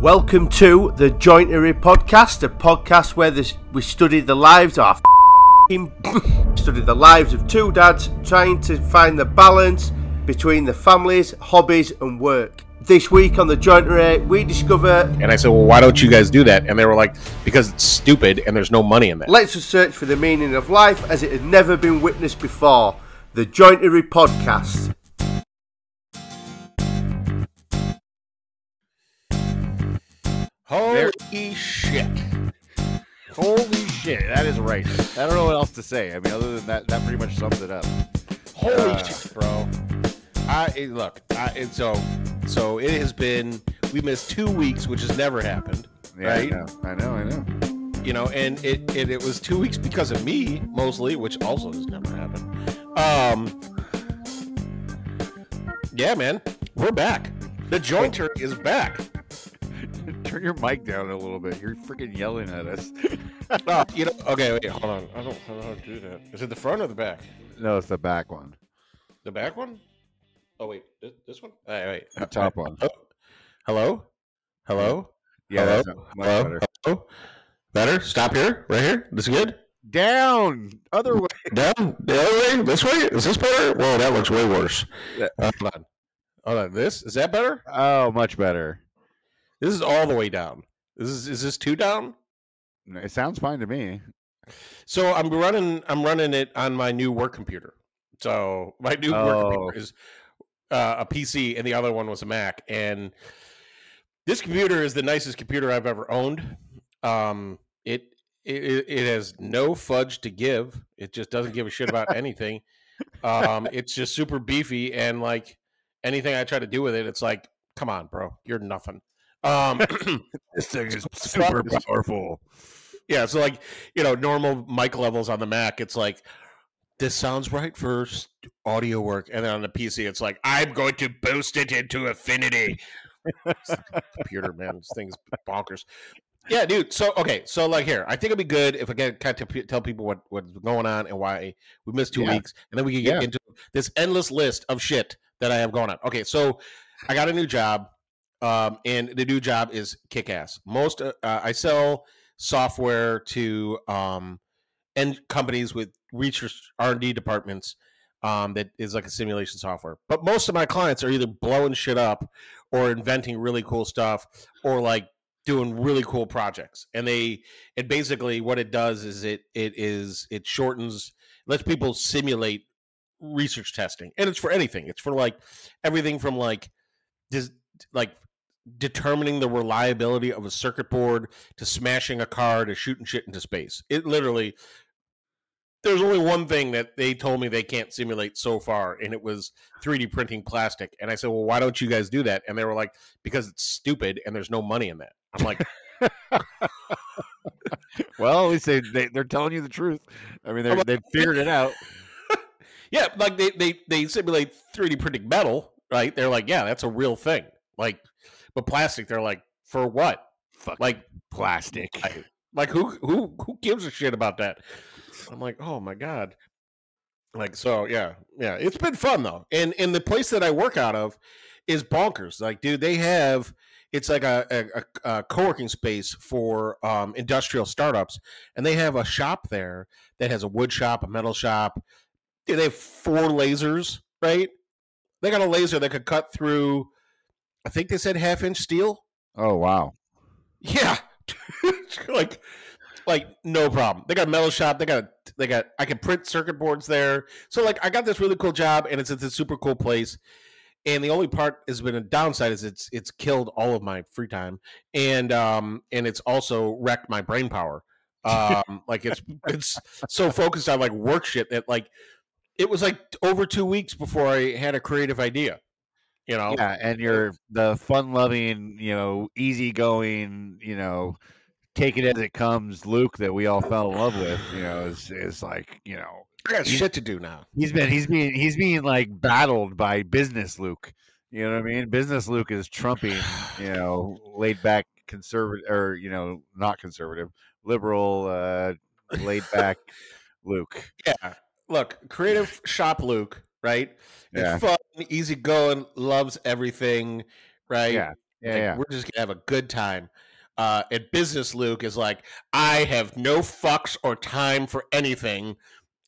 Welcome to the Jointery Podcast, a podcast where this, we study the lives of study the lives of two dads trying to find the balance between the families, hobbies, and work. This week on the Jointery, we discover And I said, well, why don't you guys do that? And they were like, because it's stupid and there's no money in that. Let's search for the meaning of life as it had never been witnessed before. The Jointery Podcast. Holy shit. Holy shit, that is right. I don't know what else to say. I mean, other than that, that pretty much sums it up. Holy Uh, shit, bro. I eh, look, I, and so so it has been we missed two weeks, which has never happened. Yeah, right? I know, I know, I know. You know, and it, it it was two weeks because of me, mostly, which also has never happened. Um Yeah, man. We're back. The jointer is back. Turn your mic down a little bit. You're freaking yelling at us. Oh, you know okay, wait, hold on. I don't, I don't know how to do that. Is it the front or the back? no, it's the back one, The back one? Oh wait, this, this one? Wait, wait. the top one. Oh, hello? Hello? Yeah, Hello? that's Hello? better. Hello? Better? Stop here? Right here? This is good? Down, other way. Down? The other way? This way? Is this better? Whoa, that looks way worse. Yeah. Uh, hold on. Hold on. This? Is that better? Oh, much better. This is all the way down. Is this, is is this two down? It sounds fine to me. So I'm running I'm running it on my new work computer. So my new work Oh. computer is uh, a PC and the other one was a Mac. And this computer is the nicest computer I've ever owned. Um, it it it has no fudge to give. It just doesn't give a shit about anything. Um, it's just super beefy and like anything I try to do with it, it's like, come on, bro, you're nothing. Um, This thing is super powerful. Yeah, so like you know, normal mic levels on the Mac, it's like this sounds right for audio work, and then on the PC, it's like I'm going to boost it into infinity. It's like a computer, man, this thing's bonkers. Yeah, dude. So okay, so like here, I think it'd be good if I can kind of tell people what what's going on and why we missed two Yeah. weeks, and then we can get Yeah. into this endless list of shit that I have going on. Okay, so I got a new job, um, and the new job is kick ass. Most uh, uh, I sell software to um, and companies with research R and D departments um, that is like a simulation software. But most of my clients are either blowing shit up or inventing really cool stuff or like doing really cool projects. And they and basically what it does is it it is it shortens lets people simulate research testing and it's for anything it's for like everything from like just like determining the reliability of a circuit board to smashing a car to shooting shit into space it literally there's only one thing that they told me they can't simulate so far and it was 3d printing plastic and i said well why don't you guys do that and they were like because it's stupid and there's no money in that i'm like Well, at least they, they they're telling you the truth. I mean, they're, they've figured it out. Yeah, like they they they simulate 3D printing metal, right? They're like, yeah, that's a real thing. Like, but plastic, they're like, for what? Fuck Like plastic. I- like who who who gives a shit about that? I'm like, oh my god. Like so, yeah, yeah. It's been fun though, and and the place that I work out of is bonkers. Like, dude, they have it's like a a, a, co-working space for um, industrial startups, and they have a shop there that has a wood shop, a metal shop. They have four lasers, right? They got a laser that could cut through. I think they said half inch steel. Oh wow. Yeah, like, like no problem. They got a metal shop. They got they got. I can print circuit boards there. So like, I got this really cool job, and it's it's a super cool place. And the only part has been a downside is it's it's killed all of my free time, and um and it's also wrecked my brain power. Um, like it's it's so focused on like work shit that like it was like over two weeks before I had a creative idea. You know, Yeah, and you're the fun-loving, you know, easygoing, you know, take it as it comes, Luke that we all fell in love with. You know, is is like, you know, I got shit to do now. he's been he's being he's being like battled by business Luke. You know what I mean? Business Luke is trumping, you know, laid back conservative or you know, not conservative, liberal, uh, laid back Luke. Yeah. Look, creative shop Luke, right? Yeah. It's fun, easy going, loves everything, right? Yeah. Yeah, Like, yeah. We're just gonna have a good time. Uh, and business Luke is like, I have no fucks or time for anything.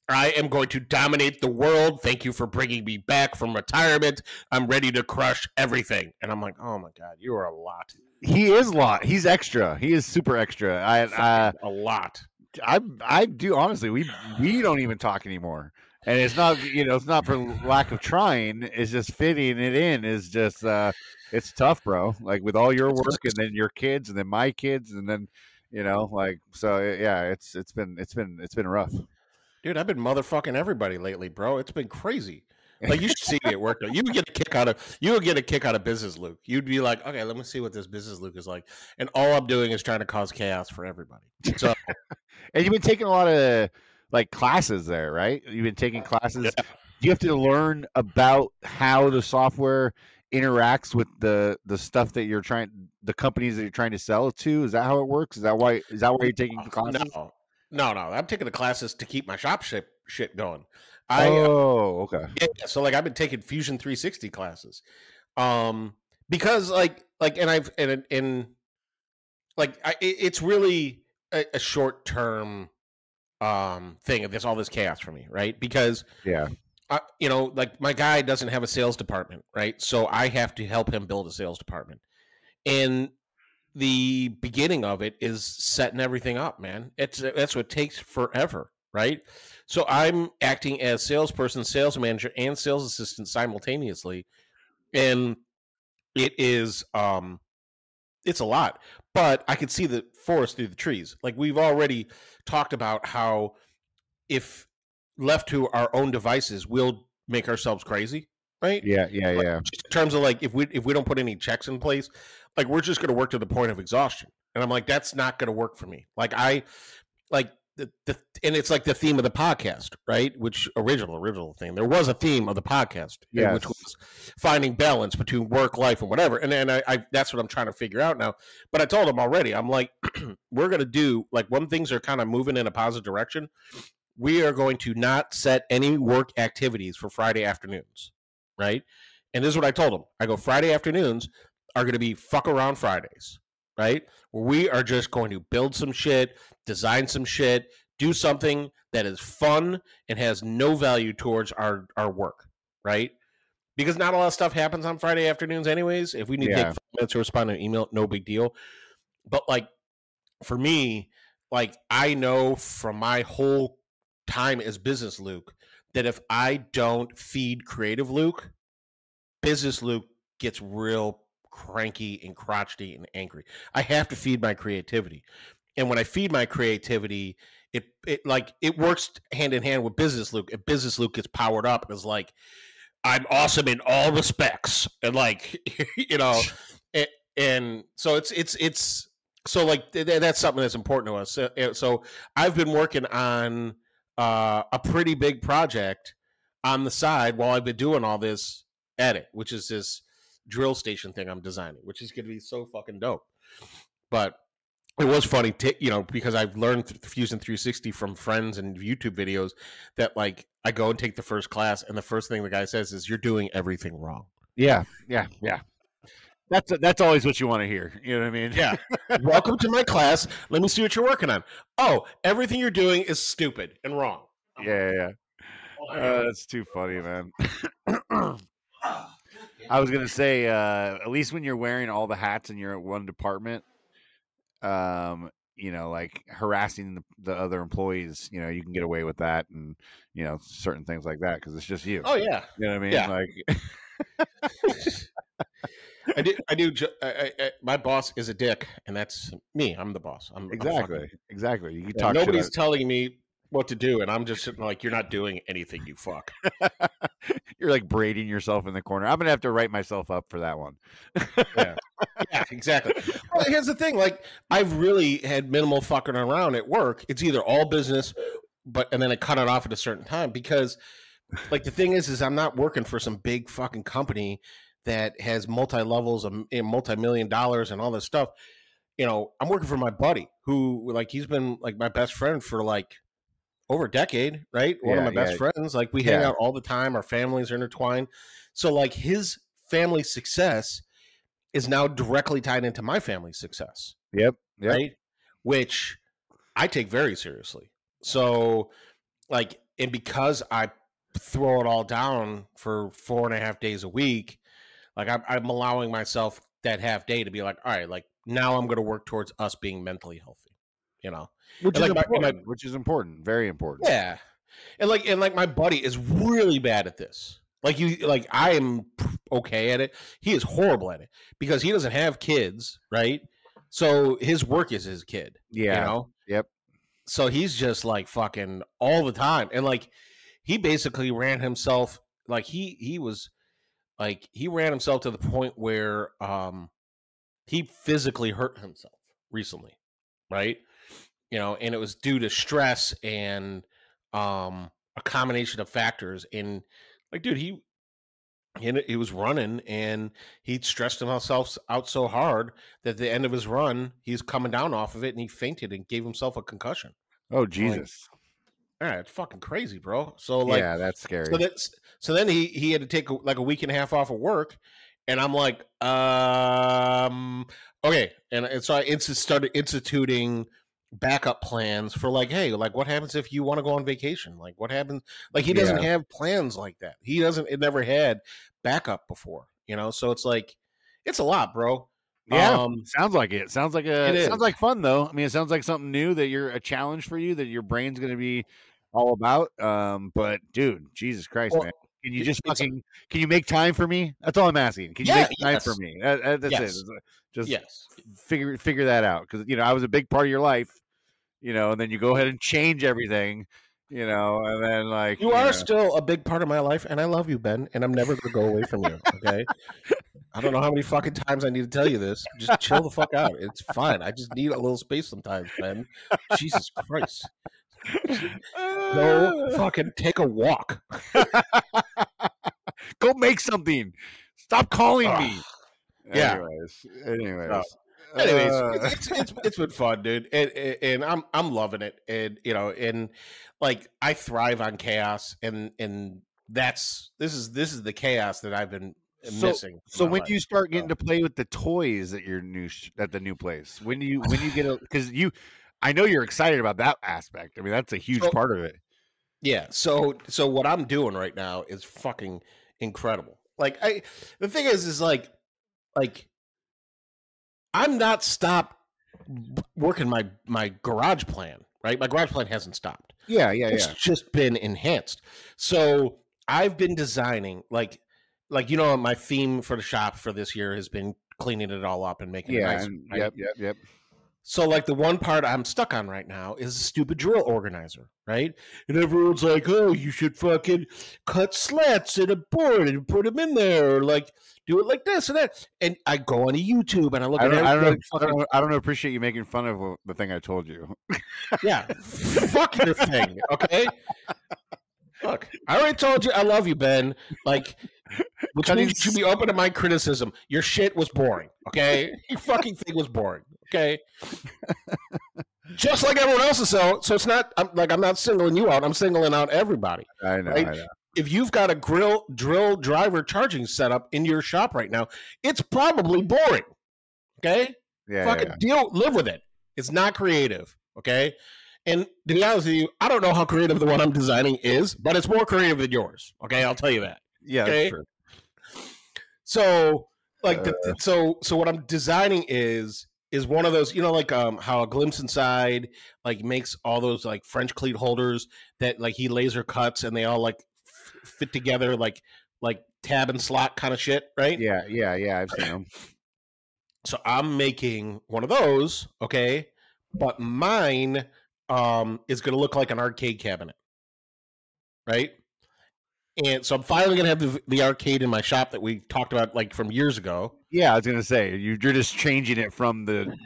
I am going to dominate the world. Thank you for bringing me back from retirement. I'm ready to crush everything. And I'm like, oh my god, you are a lot, He is a lot. He's extra. He is super extra. I uh, a lot. I I do honestly. We we don't even talk anymore, and it's not you know it's not for lack of trying. It's just fitting it in is just uh it's tough, bro. Like with all your work and then your kids and then my kids and then you know like so yeah. It's it's been it's been it's been rough. Dude, I've been motherfucking everybody lately, bro. It's been crazy. Like you should see me at work. Though. You would get a kick out of you would get a kick out of business Luke. You'd be like, okay, let me see what this business Luke is like. And all I'm doing is trying to cause chaos for everybody. So And you've been taking a lot of like classes there, right? You've been taking classes. Yeah. You have to learn about how the software interacts with the the stuff that you're trying the companies that you're trying to sell it to? Is that how it works? Is that why is that why you're taking the classes? no, no, no. I'm taking the classes to keep my shop shit shit going. I uh, oh, okay. Yeah, yeah, so like I've been taking Fusion 360 classes. Um because like like and I've and and like I, it's really a, a short term um thing of this all this chaos for me, right? Because Yeah. I, you know, like my guy doesn't have a sales department, right? So I have to help him build a sales department. And the beginning of it is setting everything up, man. It's that's what takes forever, right? So I'm acting as salesperson, sales manager, and sales assistant simultaneously, and it is um, it's a lot. But I can see the forest through the trees. Like we've already talked about how if left to our own devices, we'll make ourselves crazy, right? Yeah, yeah, Like, yeah. in terms of like if we if we don't put any checks in place, like we're just going to work to the point of exhaustion. And I'm like, that's not going to work for me. Like I, like the, the and it's like the theme of the podcast, right? Which original original thing. There was a theme of the podcast, uh, which was finding balance between work life and whatever. And then I, I that's what I'm trying to figure out now. But I told him already. I'm like, we're going to do like when things are kind of moving in a positive direction. We are going to not set any work activities for Friday afternoons, right? And this is what I told him. I go, Friday afternoons are going to be fuck around Fridays, right? Where we are just going to build some shit, design some shit, do something that is fun and has no value towards our, our work, right? Because not a lot of stuff happens on Friday afternoons, anyways. If we need to take five minutes to respond to an email, no big deal. But like for me, like I know from my whole time as business Luke that if I don't feed creative Luke, business Luke gets real cranky and crotchety and angry. I have to feed my creativity. And when I feed my creativity, it it like it works hand in hand with business Luke. If business Luke gets powered up and is like, I'm awesome in all respects. And like, you know, and, and so it's it's it's so like th- th- that's something that's important to us. So, uh, so I've been working on uh, a pretty big project on the side while I've been doing all this edit, which is this drill station thing I'm designing, which is going to be so fucking dope. But it was funny, to, you know, because I've learned th- Fusion 360 from friends and YouTube videos that like I go and take the first class, and the first thing the guy says is, "You're doing everything wrong." Yeah, yeah, yeah. That's that's always what you want to hear. You know what I mean? Yeah. Welcome to my class. Let me see what you're working on. Oh, everything you're doing is stupid and wrong. yeah, yeah. Uh, that's too funny, man. I was gonna say, uh, at least when you're wearing all the hats and you're at one department, um, you know, like harassing the, the other employees, you know, you can get away with that, and you know, certain things like that because it's just you. Oh yeah, You know what I mean? yeah. Like, I do. I do. I, I, my boss is a dick, and that's me. I'm the boss. I'm I'm fucking- exactly, exactly. You talk. nobody's telling me what to do, and I'm just sitting like, "You're not doing anything, you fuck." you're like braiding yourself in the corner. I'm gonna have to write myself up for that one. yeah, exactly. Well, here's the thing: like, I've really had minimal fucking around at work. It's either all business, but and then I cut it off at a certain time because, like, the thing is, is I'm not working for some big fucking company that has multi levels of eh, multi million dollars and all this stuff. You know, I'm working for my buddy who, like, he's been like my best friend for like over a decade, right? One of my best yeah. friends. Like, we hang Yeah. out all the time. Our families are intertwined. So, like, his family success is now directly tied into my family's success. Yep. Yep. Right. Which I take very seriously. So, like, and because I throw it all down for four and a half days a week, like I'm, I'm allowing myself that half day to be like, all right, like now I'm going to work towards us being mentally healthy, you know? Which And is like my- my- important. which is important. Very important. Yeah. And like, and like my buddy is really bad at this. Like you, like I am okay at it. He is horrible at it because he doesn't have kids, right? So his work is his kid. Yeah. You know? Yep. So he's just like fucking all the time. And like he basically ran himself like he he was like he ran himself to the point where um he physically hurt himself recently. Right? You know, and it was due to stress and um a combination of factors and like dude he he, he was running and he'd stressed himself out so hard that at the end of his run he's coming down off of it and he fainted and gave himself a concussion Oh Jesus. yeah it's fucking crazy bro so like yeah, that's scary. so that's so then he he had to take like a week and a half off of work and i'm like um okay and, and so i inst- started instituting backup plans for like hey like what happens if you want to go on vacation like what happens like he doesn't have plans like that he doesn't it never had backup before you know so it's like it's a lot bro yeah. um sounds like it. Sounds like a. It It sounds like fun though. I mean, it sounds like something new that you're a challenge for you that your brain's going to be all about. Um, but dude, Jesus Christ, Well, man. Can you just fucking can you make time for me? That's all I'm asking. Can you Yeah, make time for me? That- that- that's Yes. it. Just yes figure figure that out because you know I was a big part of your life, you know, and then you go ahead and change everything, you know, and then like You are know, still a big part of my life, and I love you, Ben, and I'm never gonna go away from you. Okay. I don't know how many fucking times I need to tell you this. Just chill the fuck out. It's fine. I just need a little space sometimes, Ben. Jesus Christ. Go fucking take a walk. go make something. Stop calling me. Yeah. Anyways, anyways. No. Anyways, Uh, it's, it's, it's it's been fun, dude, and, and I'm I'm loving it, and you know, and like I thrive on chaos, and and that's this is this is the chaos that I've been So- missing. in So when life. do you start getting to play with the toys at your new sh- at the new place? When do you when you get a because you, I know you're excited about that aspect. I mean, that's a huge So- part of it. Yeah. So so what I'm doing right now is fucking incredible. Like I the thing is is like like I'm not stopped working my my garage plan, right? My garage plan hasn't stopped. Yeah, yeah, yeah. It's just been enhanced. So I've been designing like like you know my theme for the shop for this year has been cleaning it all up and making it yeah. nice. and- right? Yep, yep, yep. So, like the one part I'm stuck on right now is a stupid drill organizer, right? And everyone's like, "Oh, you should fucking cut slats in a board and put them in there, or like do it like this and that." And I go on YouTube and I look I at don't, I don't. I fucking- don't, I don't appreciate you making fun of the thing I told you. yeah, fuck your thing, okay? Look, I already told you I love you, Ben. Like, which Cutting means you should be open to my criticism. Your shit was boring, okay? Your fucking thing was boring, okay? Just like everyone else's, so so it's not. I'm like I'm not singling you out. I'm singling out everybody. I know. Right? I know. If you've got a grill drill driver charging setup in your shop right now, it's probably boring. Okay, Yeah, yeah, fucking yeah. deal live with it it's not creative okay and to be honest with you i don't know how creative the one i'm designing is but it's more creative than yours okay i'll tell you that Yeah, okay. true. so like the, Uh. so so what i'm designing is is one of those you know like um how a glimpse inside like makes all those like french cleat holders that like he laser cuts and they all like f- fit together like like tab and slot kind of shit right Yeah, yeah, yeah. I've seen them. So I'm making one of those, okay? But mine um is going to look like an arcade cabinet. Right? And so I'm finally going to have the, the arcade in my shop that we talked about like from years ago. Yeah, I was gonna say you, you're just changing it from the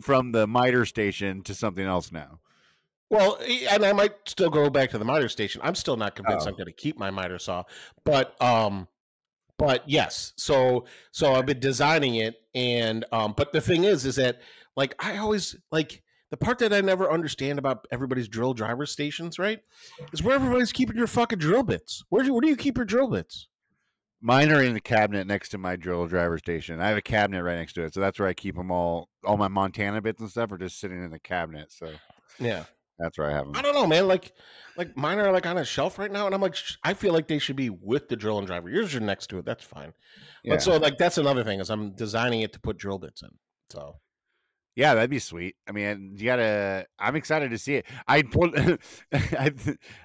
from the miter station to something else now. Well, and I might still go back to the miter station. I'm still not convinced Oh. I'm going to keep my miter saw, but um but yes. So so I've been designing it and um but the thing is is that like I always like the part that I never understand about everybody's drill driver stations, right? Is where everybody's keeping your fucking drill bits. Where do, where do you keep your drill bits? Mine are in the cabinet next to my drill driver station. I have a cabinet right next to it, so that's where I keep them all. All my Montana bits and stuff are just sitting in the cabinet. So Yeah. that's where I have them. I don't know, man. Like, like mine are like on a shelf right now, and I'm like, sh- I feel like they should be with the drill and driver. Yours are next to it. That's fine. Yeah. But so, like, that's another thing is I'm designing it to put drill bits in. So Yeah, that'd be sweet. I mean, you gotta. I'm excited to see it. I pulled, I,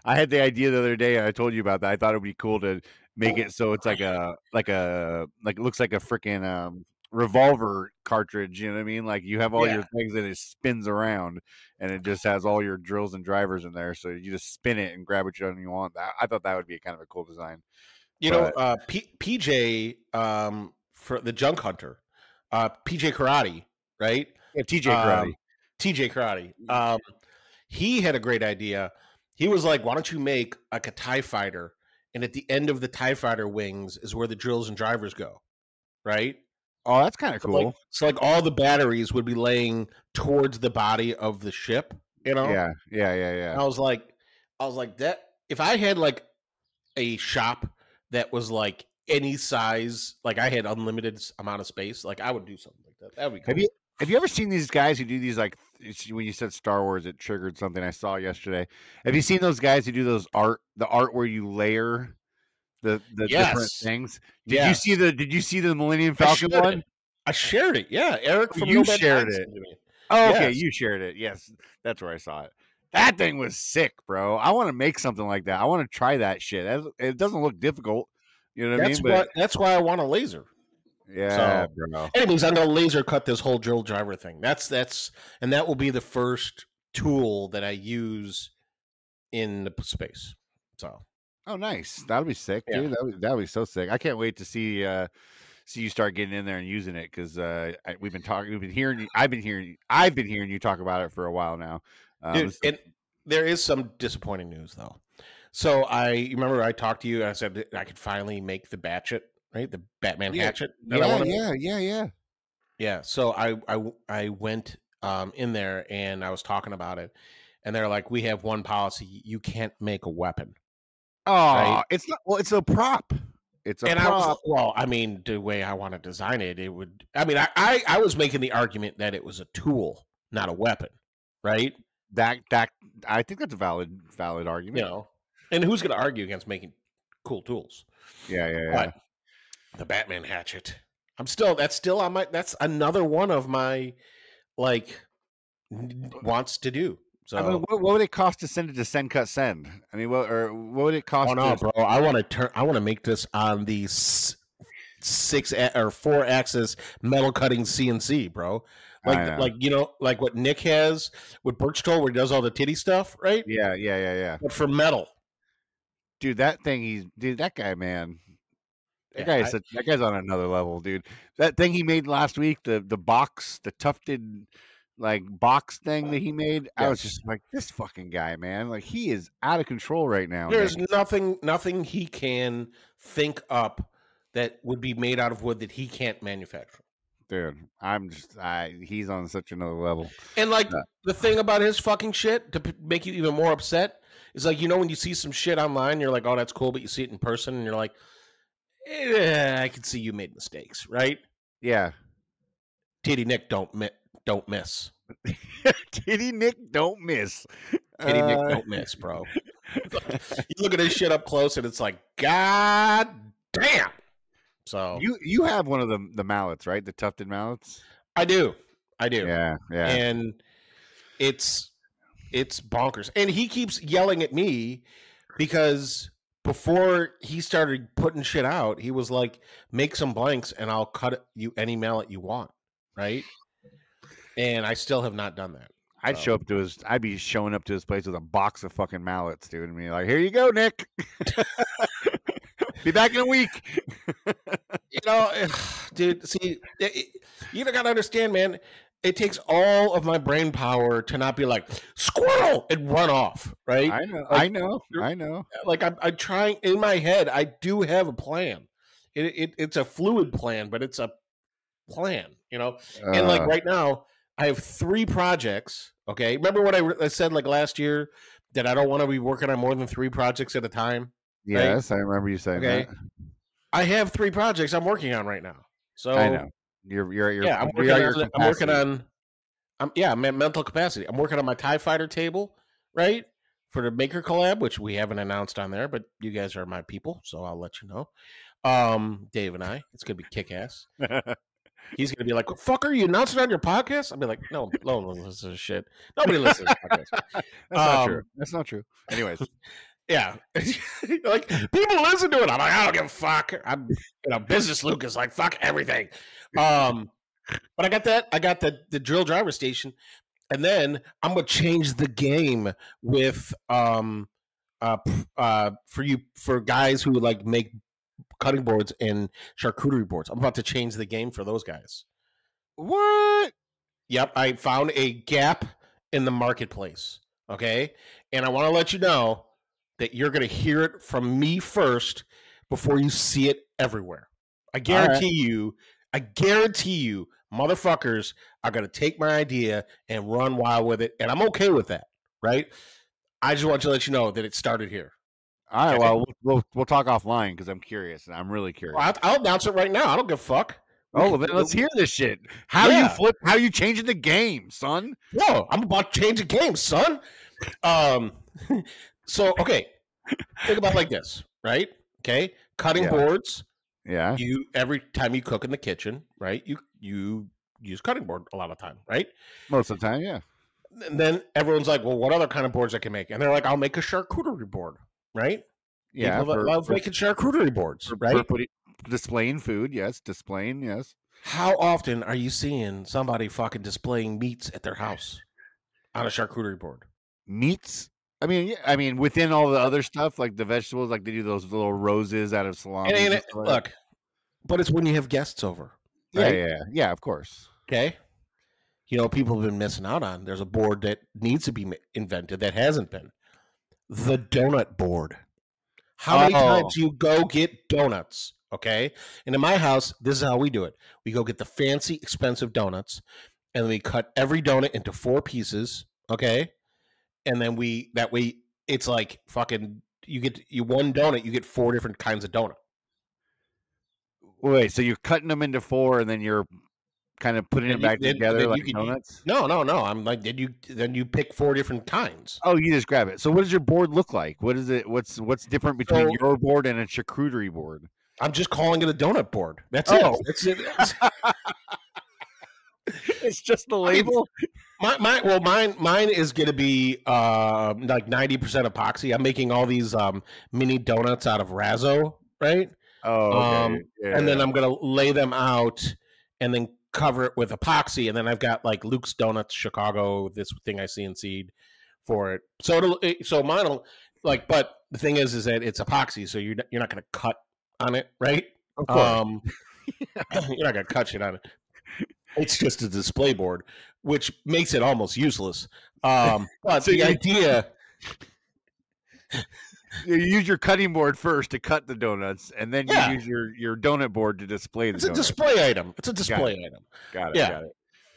I had the idea the other day, I told you about that. I thought it'd be cool to make it so it's like a like a like it looks like a freaking um, revolver cartridge. You know what I mean? Like you have all Yeah. your things, and it spins around, and it just has all your drills and drivers in there. So you just spin it and grab what you you want. That I thought that would be kind of a cool design. you But- know, uh, P- PJ um, for the Junk Hunter, uh, PJ Karate, right? Yeah, TJ Karate. Um, TJ Karate. Um, he had a great idea. He was like, "Why don't you make like a Tie Fighter, and at the end of the Tie Fighter wings is where the drills and drivers go, right? oh, that's kind of So, cool. Like, so like all the batteries would be laying towards the body of the ship, you know? yeah, yeah, yeah, And yeah. I was like, I was like that. If I had like a shop that was like any size, like I had unlimited amount of space, like I would do something like that. That would be cool. Have you have you ever seen these guys who do these like when you said Star Wars it triggered something I saw yesterday. Have you seen those guys who do those art the art where you layer the the different things? Did you see the did you see the Millennium Falcon shared one? it. I shared it. Yeah, Eric Oh, from you shared Times it. sent to me. Oh, okay, Yes. you shared it. Yes, that's where I saw it. That thing was sick, bro. I want to make something like that. I want to try that shit. That- It doesn't look difficult. You know what That's I mean? what. That's why I want a laser. Yeah, so- bro. Anyways, I'm gonna laser cut this whole drill driver thing. That's that's and that will be the first tool that I use in the space. So Oh, nice. That'll be sick, Yeah. dude. That would that'll be so sick. I can't wait to see uh see you start getting in there and using it because uh we've been talking, we've been hearing, I've been hearing, I've been hearing you talk about it for a while now. Um, Dude, and there is some disappointing news though. So I remember I talked to you and I said I could finally make the Batchet, right? The Batman Yeah, hatchet. that I yeah, yeah, yeah, yeah. Yeah. So I I I went um in there and I was talking about it, and they're like, we have one policy: you can't make a weapon. Oh, it's not. Well, it's a prop. It's a and I prop. was well, I mean, the way I want to design it, it would. I mean, I, I I was making the argument that it was a tool, not a weapon, right? that that I think that's a valid valid argument. You know, and who's going to argue against making cool tools? Yeah, yeah, yeah. But the Batman hatchet, I'm still. That's still on my. That's another one of my like wants to do. So. I mean, what, what would it cost to send it to send cut send? I mean, what or what would it cost? Oh no, to, bro! I want to turn. I want to make this on the s- six or four axis metal cutting CNC, bro. Like, like you know, like what Nick has with Birch Toll, where he does all the titty stuff, right? Yeah, yeah, yeah, yeah. But for metal, Dude, that thing he's dude, that guy, man. That Yeah, guy is that guy's on another level, dude. That thing he made last week, the the box, the tufted like box thing that he made, I was just like, this fucking guy, man. Like he is out of control right now. there's Nick. nothing, nothing he can think up that would be made out of wood that he can't manufacture. dude. I'm just I he's on such another level. And like Yeah. the thing about his fucking shit to p- make you even more upset is like you know when you see some shit online, you're like, oh, that's cool, but you see it in person, and you're like, eh, I can see you made mistakes, right? Yeah. Titty Nick don't mi- don't miss. Titty Nick don't miss. Titty Uh, Nick don't miss, bro. you look at his shit up close, and it's like, god damn. So You you have one of the the mallets, right? The tufted mallets. I do, I do. Yeah, yeah. and it's it's bonkers and he keeps yelling at me because before he started putting shit out he was like make some blanks and i'll cut you any mallet you want right and i still have not done that I'd show up to his. I'd be showing up to his place with a box of fucking mallets, dude, and be like, "Here you go, Nick. be back in a week." you know dude see you gotta understand man it takes all of my brain power to not be like squirrel and run off right I know. Like, I know. I know. like I'm, I'm trying in my head i do have a plan it, it it's a fluid plan but it's a plan you know and like Uh, right now i have three projects okay remember what i, I said like last year that i don't want to be working on more than three projects at a time yes, I remember you saying Okay. that. I have three projects I'm working on right now. So I know you're you're you're yeah, I'm working, on, I'm working on. I'm yeah, I'm at mental capacity. I'm working on my Tie Fighter table, right, for the Maker collab, which we haven't announced on there, but you guys are my people, so I'll let you know. Um, Dave and I, it's gonna be kick ass. He's gonna be like, "What the fuck are you announcing on your podcast?" I'll be like, "No, no one listens to this shit. Nobody listens to this podcast." That's not true. Um, That's not true. Anyways, Yeah, like people listen to it. I'm like, I don't give a fuck. I'm, you know, business Luke is like, fuck everything. Um, but I got that. I got the the drill driver station, and then I'm gonna change the game with um, uh, uh, for you for guys who like make cutting boards and charcuterie boards. I'm about to change the game for those guys. what? Yep, I found a gap in the marketplace. Okay, and I want to let you know that you're going to hear it from me first before you see it everywhere. I guarantee you, I guarantee you, motherfuckers are going to take my idea and run wild with it, and I'm okay with that, right? I just want to let you know that it started here. All right. Well, we'll we'll, we'll talk offline because I'm curious. and I'm really curious. I'll, I'll announce it right now. I don't give a fuck. oh, well, then let's hear this shit. How Yeah. you flip? How you changing the game, son? Whoa, I'm about to change the game, son. Um, so okay, think about it like this, right? Okay, cutting Yeah. boards. Yeah. You every time you cook in the kitchen, right? You you use cutting board a lot of time, right? Most of the time, yeah. And then everyone's like, "Well, what other kind of boards I can make?" And they're like, "I'll make a charcuterie board," right? Yeah. People for- love for- making charcuterie boards, for- right? for displaying food, yes. Displaying, yes. How often are you seeing somebody fucking displaying meats at their house on a charcuterie board? Meats. I mean, yeah, I mean, within all the other stuff, like the vegetables, like they do those little roses out of salami. And, and it, like look, but it's when you have guests over, yeah, right? yeah, yeah, yeah, of course. Okay. You know, people have been missing out on. There's a board that needs to be invented that hasn't been. The donut board. How many Oh. times you go get donuts? Okay. And in my house, this is how we do it. We go get the fancy, expensive donuts, and we cut every donut into four pieces. Okay. And then we that way it's like fucking you get you one donut, you get four different kinds of donut. Wait, so you're cutting them into four, and then you're kind of putting Then it you- back then- together then like donuts. No, no, no. I'm like, did you then you pick four different kinds? Oh, you just grab it. So, what does your board look like? What is it? What's what's different between So- your board and a charcuterie board? I'm just calling it a donut board. That's Oh. it. That's it. It's- just the I mean, my, my, well, mine, mine is going to be uh, like 90% epoxy. I'm making all these um, mini donuts out of Razzo, right? Oh, okay. um, And then. I'm going to lay them out and then cover it with epoxy. And then I've got like Luke's Donuts, Chicago, this thing I CNC'd for it. So it'll, it, so mine will like, but the thing is, is that it's epoxy. So you're, not- you're not going to cut on it, right? of course. Um, you're not gonna cut shit on it. It's just a display board, which makes it almost useless. Um, but So the you- idea, you use your cutting board first to cut the donuts, and then you Yeah. use your your donut board to display the it's a display item. It's a display item. got it. yeah. Got it.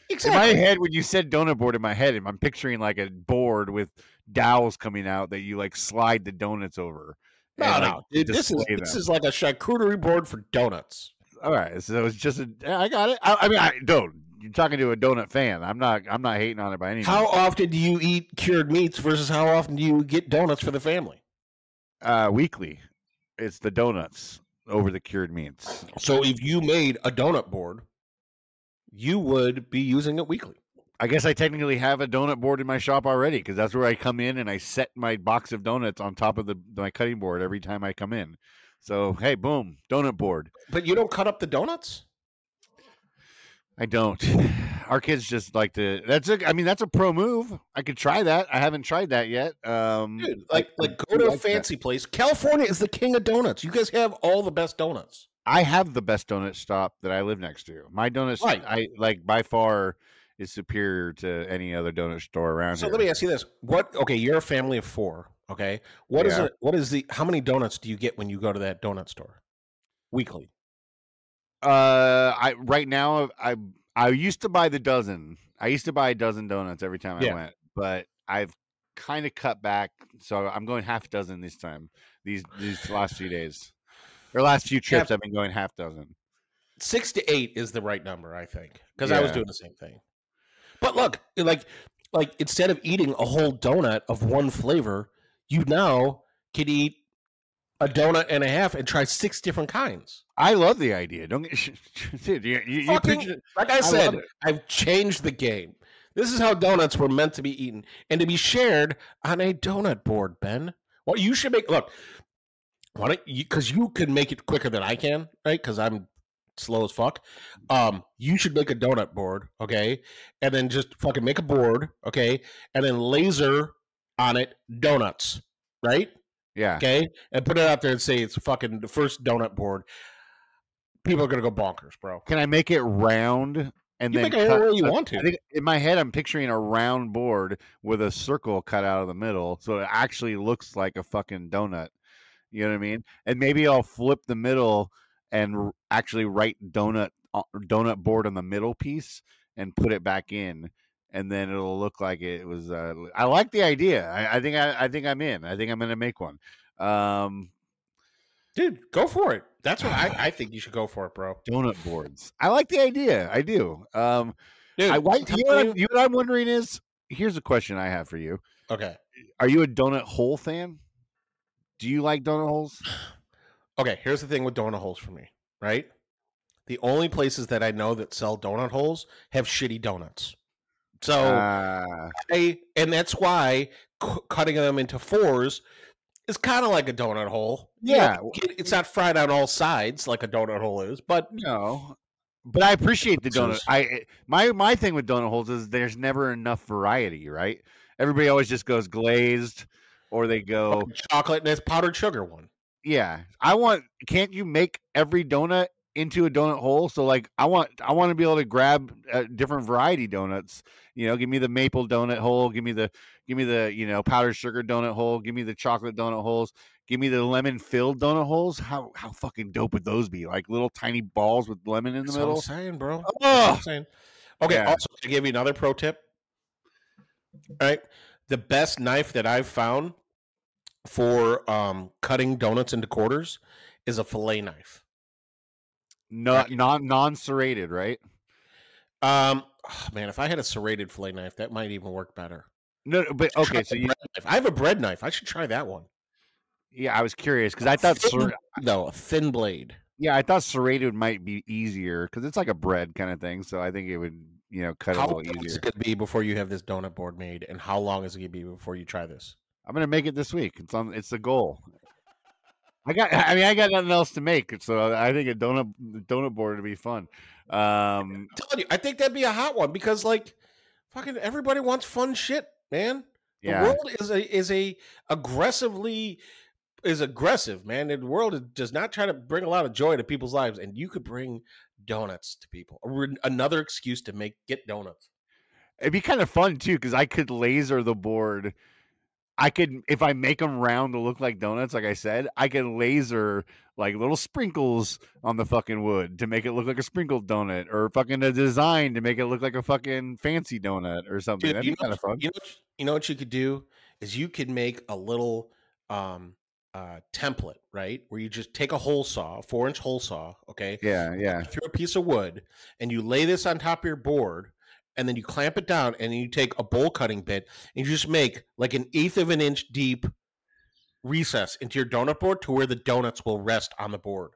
Exactly. In my head, when you said donut board, in my head, I'm picturing like a board with dowels coming out that you like slide the donuts over. no, and, no, like, dude, this is this is like a charcuterie board for donuts. All right, so it's just a. I got it. I, I mean, I don't. You're talking to a donut fan. I'm not. I'm not hating on it by any How means. often do you eat cured meats versus how often do you get donuts for the family? Uh, weekly, it's the donuts over the cured meats. So if you made a donut board, you would be using it weekly. I guess I technically have a donut board in my shop already because that's where I come in and I set my box of donuts on top of the my cutting board every time I come in. So hey, boom, donut board. But you don't cut up the donuts? I don't. Our kids just like to. That's a. I mean, that's a pro move. I could try that. I haven't tried that yet. Um, Dude, like like go to a like that. fancy place. California is the king of donuts. You guys have all the best donuts. I have the best donut stop that I live next to. My donut, Right. I like by far is superior to any other donut store around So here. let me ask you this: What? Okay, you're a family of four. Okay, what is Yeah. it? What is the? How many donuts do you get when you go to that donut store weekly? Uh, I right now I I used to buy the dozen. I used to buy a dozen donuts every time Yeah. I went, but I've kind of cut back. So I'm going half a dozen this time. These these last few days. Or last few trips, Yeah. I've been going half dozen. six to eight is the right number, I think, because I was doing the same thing. But look, like, like instead of eating a whole donut of one flavor, you now can eat a donut and a half and try six different kinds. I love the idea. Don't get dude. You, you, you Fucking- it- Like I said, it. I've changed the game. This is how donuts were meant to be eaten and to be shared on a donut board, Ben. Well, you should make look. Why don't you? Because you can make it quicker than I can, right? Because I'm slow as fuck. Um, you should make a donut board, okay, and then just fucking make a board, okay, and then laser on it donuts, right? yeah. Okay, and put it out there and say it's fucking the first donut board. People are gonna go bonkers, bro. Can I make it round and You then make it cut- you I- want to. I think in my head, I'm picturing a round board with a circle cut out of the middle, so it actually looks like a fucking donut. You know what I mean? And maybe I'll flip the middle and r- actually write donut uh, donut board on the middle piece and put it back in, and then it'll look like it was. Uh, I like the idea. I, I think I, I think I'm in. I think I'm gonna make one. Um, Dude, go for it. That's what I, I think you should go for it, bro. donut boards. I like the idea. I do. Um, Dude, I, why, you, know you- you know what I'm wondering is here's a question I have for you. okay. Are you a donut hole fan? Do you like donut holes? Okay, here's the thing with donut holes for me, right? The only places that I know that sell donut holes have shitty donuts. So Ah, I, and that's why cu- cutting them into fours is kind of like a donut hole. You know, Yeah. it's not fried on all sides like a donut hole is, but no. But I appreciate the donut. I my my thing with donut holes is there's never enough variety, right? Everybody always just goes glazed or they go chocolate and it's powdered sugar one. Yeah, I want. Can't you make every donut into a donut hole? So like, I want, I want to be able to grab uh, different variety donuts. You know, give me the maple donut hole. Give me the, give me the, you know, powdered sugar donut hole. Give me the chocolate donut holes. Give me the lemon filled donut holes. How how fucking dope would those be? Like little tiny balls with lemon in the That's what I'm middle. saying, bro. That's what I'm Oh, saying. Okay, Yeah. also to give you another pro tip. All right. The best knife that I've found for um, cutting donuts into quarters is a fillet knife. No, non non serrated, right? Um, oh, man, if I had a serrated fillet knife, that might even work better. No, no, but okay. So you. I have a bread knife. I should try that one. yeah, I was curious because I thought, Thin- ser- no, a thin blade. yeah, I thought serrated might be easier because it's like a bread kind of thing. So I think it would, you know, cut it a How little easier. it be before you have this donut board made, and how long is it going to be before you try this? I'm gonna make it this week. It's on. It's the goal. I got. I mean, I got nothing else to make, so I think a donut donut board would be fun. Um, I'm telling you, I think that'd be a hot one because, like, fucking everybody wants fun shit, man. The yeah, world is a is a aggressively is aggressive, man. The world does not try to bring a lot of joy to people's lives, and you could bring donuts to people. Another excuse to make get donuts. it'd be kind of fun too because I could laser the board. I could, if I make them round to look like donuts, like I said, I could laser like little sprinkles on the fucking wood to make it look like a sprinkled donut, or fucking a design to make it look like a fucking fancy donut or something. Dude, That'd be kind of fun. You know, what- you know what you could do is you could make a little um uh template, right? Where you just take a hole saw, a four inch hole saw, okay, Yeah, yeah. through a piece of wood, and you lay this on top of your board, and then you clamp it down, and you take a bowl cutting bit, and you just make like an eighth of an inch deep recess into your donut board to where the donuts will rest on the board.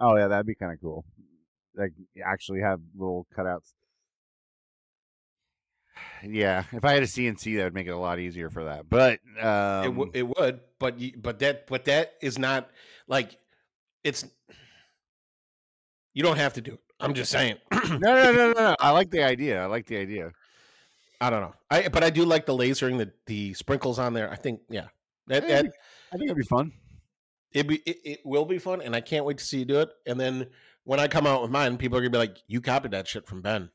Oh yeah, that'd be kind of cool. Like actually have little cutouts. Yeah, if I had a CNC, that would make it a lot easier for that. But um, it, w- it would, but you, but that but that is not like it's. You don't have to do it. I'm just saying. no, no, no, no, no. I like the idea. I like the idea. I don't know. I but I do like the lasering the the sprinkles on there. I think yeah, that, I that think I think it'd be fun. it be it, it will be fun, and I can't wait to see you do it. And then when I come out with mine, people are gonna be like, "You copied that shit from Ben."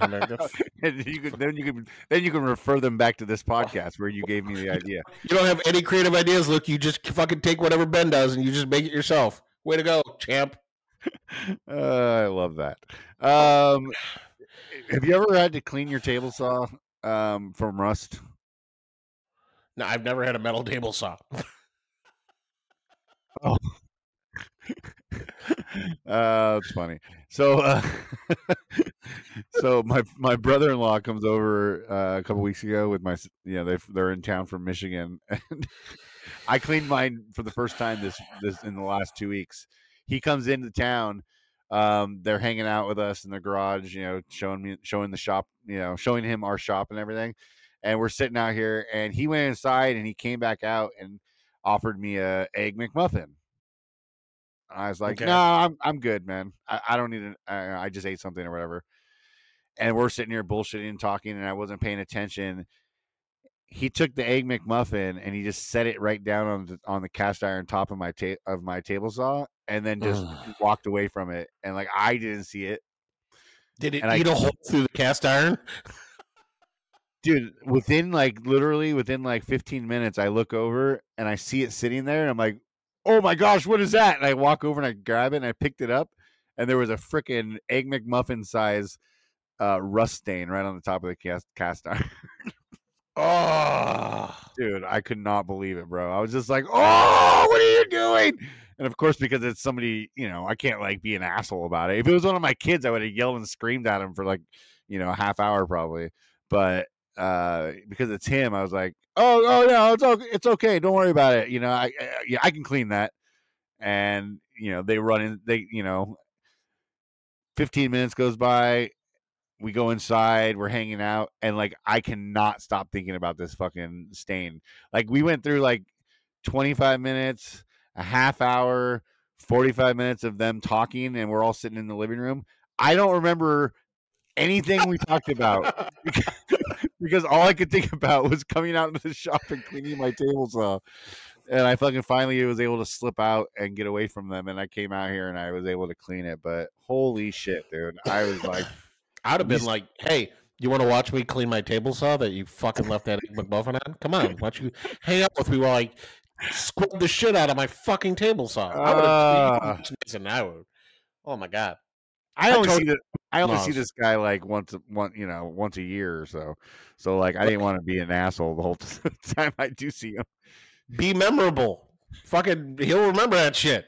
I'm like, "That's- and you could then you can then you can refer them back to this podcast where you gave me the idea. you don't have any creative ideas, Luke. You just fucking take whatever Ben does and you just make it yourself. Way to go, champ. Uh, I love that. Um, have you ever had to clean your table saw um, from rust? No, I've never had a metal table saw. uh, it's funny. So, uh, so my my brother in law comes over uh, a couple weeks ago with my, you know, they they're in town from Michigan, and I cleaned mine for the first time this this in the last two weeks. He comes into town. Um, they're hanging out with us in the garage, you know, showing me showing the shop, you know, showing him our shop and everything. And we're sitting out here, and he went inside and he came back out and offered me a egg McMuffin. And I was like, Okay. "No, I'm I'm good, man. I, I don't need it. I, I just ate something or whatever." And we're sitting here bullshitting and talking, and I wasn't paying attention. He took the egg McMuffin and he just set it right down on the on the cast iron top of my ta- of my table saw, and then just walked away from it. And like I didn't see it, Did it And I- eat a hole through the cast iron? dude. Within like literally within like 15 minutes, I look over and I see it sitting there, and I'm like, "Oh my gosh, what is that?" And I walk over and I grab it and I picked it up, and there was a freaking egg McMuffin size uh, rust stain right on the top of the cast cast iron. Oh, dude i could not believe it bro i was just like oh what are you doing and of course because it's somebody you know i can't like be an asshole about it. If it was one of my kids i would have yelled and screamed at him for like you know a half hour probably. But uh because it's him i was like oh oh no it's okay it's okay don't worry about it. You know i, I yeah i can clean that. And you know they run in they you know 15 minutes goes by we go inside, we're hanging out, and like I cannot stop thinking about this fucking stain. Like we went through like 25 minutes, a half hour, 45 minutes of them talking, and we're all sitting in the living room. I don't remember anything we talked about because all I could think about was coming out into the shop and cleaning my table saw. And I fucking finally was able to slip out and get away from them. And I came out here and I was able to clean it. But holy shit, dude. I was like, I'd have been like, "Hey, you want to watch me clean my table saw that you fucking left that McMuffin on? Come on, why don't you hang out with me while I scrub the shit out of my fucking table saw?" I would have. would. Oh my god. I only see that. I only see this guy like once, a- one you know, once a year or so. So like, I didn't want to be an asshole the whole time I do see him. Be memorable. Fucking, he'll remember that shit.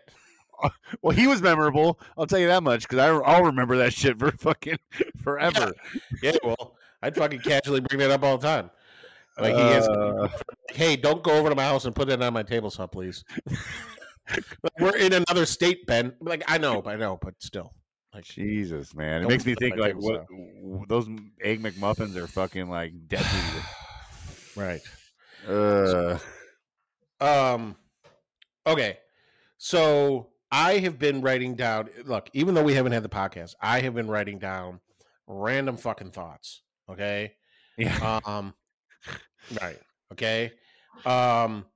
Uh, well, he was memorable. I'll tell you that much because I'll remember that shit for fucking forever. Yeah, well, I'd fucking casually bring that up all the time. Like he has, Uh, hey, don't go over to my house and put it on my table saw, please. Like, We're in another state, Ben. Like I know, I know, but still. Like Jesus, man, it makes me put it on think like what w- those egg McMuffins are fucking like deadly. right. Uh, Um okay. So I have been writing down look, even though we haven't had the podcast, I have been writing down random fucking thoughts. Okay. yeah. Um right. Okay. Um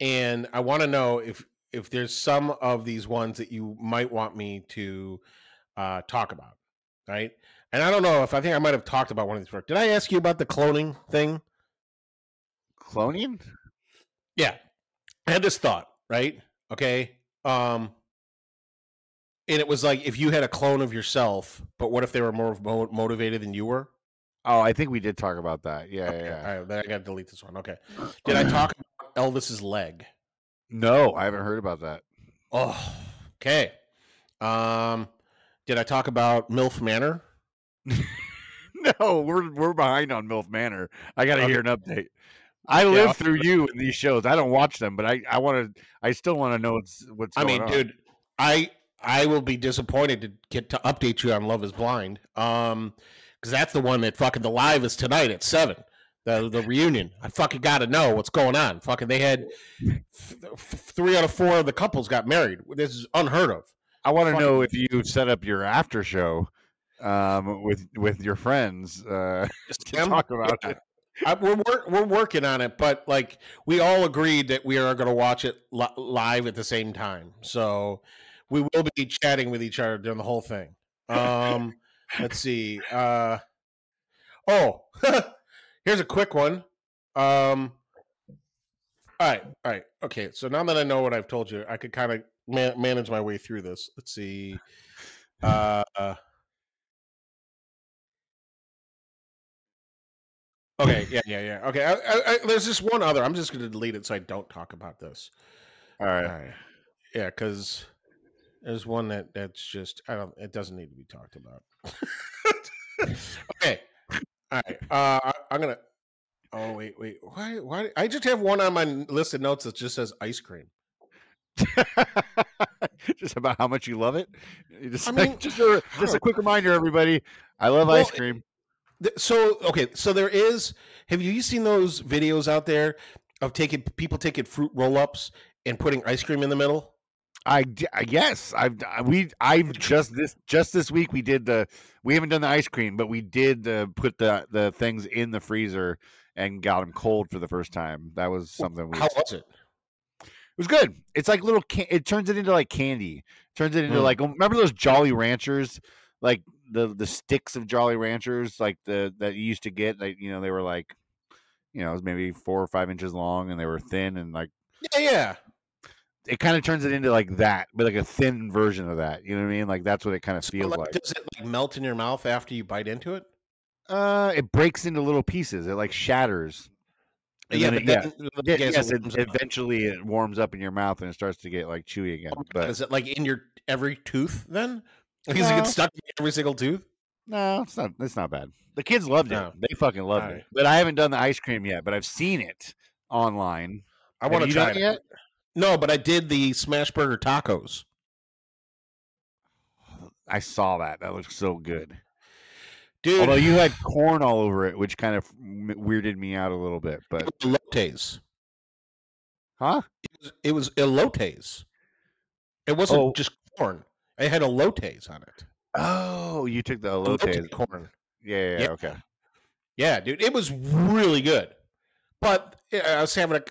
and I want to know if if there's some of these ones that you might want me to uh talk about. Right. And I don't know if I think I might have talked about one of these before. Did I ask you about the cloning thing? Cloning? Yeah. I had this thought, right? Okay. Um and it was like if you had a clone of yourself, but what if they were more motivated than you were? Oh, I think we did talk about that. Yeah, Okay, yeah. yeah. All right, then I got to delete this one. Okay. Did I talk about Elvis's leg? No, I haven't heard about that. Oh, okay. Um did I talk about MILF Manor? No, we're we're behind on MILF Manor. I got to Okay. hear an update. I Yeah, live through you in these shows. I don't watch them, but I I want to. I still want to know what's what's. I mean, on. dude, I I will be disappointed to get to update you on Love Is Blind. Um, because that's the one that fucking the live is tonight at seven. The the reunion. I fucking got to know what's going on. Fucking they had th- th- three out of four of the couples got married. This is unheard of. I want to know if you set up your after show um, with with your friends uh, to talk about yeah. it. I, we're wor- we're working on it, but like we all agreed that we are going to watch it li- live at the same time. So we will be chatting with each other during the whole thing. Um, let's see. Uh, oh, here's a quick one. Um, all right, all right, okay. So now that I know what I've told you, I could kind of man- manage my way through this. Let's see. Uh, okay, yeah, yeah, yeah. Okay, I, I, I, there's just one other. I'm just going to delete it so I don't talk about this. All right. All right. Yeah, because There's one that that's just I don't. It doesn't need to be talked about. Okay. All right. Uh, I'm gonna. Oh wait, wait. Why? Why? I just have one on my list of notes that just says ice cream. just about how much you love it. You Just, I like- mean, just a just a quick reminder, everybody. I love Well, ice cream. Th- So okay, so there is. Have you seen those videos out there of taking people taking fruit roll-ups and putting ice cream in the middle? I I- yes, I've I- we I've just this just this week we did the we haven't done the ice cream, but we did the put the the things in the freezer and got them cold for the first time. That was something we How was it? It was good. It's like little. Can- it turns it into like candy. Turns it into Mm. like remember those Jolly Ranchers, like the the sticks of Jolly Ranchers, like the that you used to get. Like you know they were like, you know, it was maybe four or five inches long, and they were thin, and like Yeah, yeah. It kind of turns it into like that, but like a thin version of that. You know what I mean? Like that's what it kind of So, feels like, like. Does it like melt in your mouth after you bite into it? Uh, it breaks into little pieces. It like shatters. And yeah, but it- then, yeah, I guess yes, it it, eventually it warms up in your mouth and it starts to get like chewy again. But is it like in your every tooth then? Because it No. gets stuck in every single tooth. No, it's not. It's not bad. The kids loved it. They fucking loved it. But I haven't done the ice cream yet. But I've seen it online. I want to try it it yet? No, but I did the smash burger tacos. I saw that. That looks so good. Dude, Although you had corn all over it, which kind of weirded me out a little bit. But elotes. huh? It was, it was elotes. It wasn't Oh. just corn. It had elotes on it. Oh, you took the Elote elotes. corn. Yeah, yeah, yeah, Yeah. okay. Yeah, dude, it was really good. But I was having a,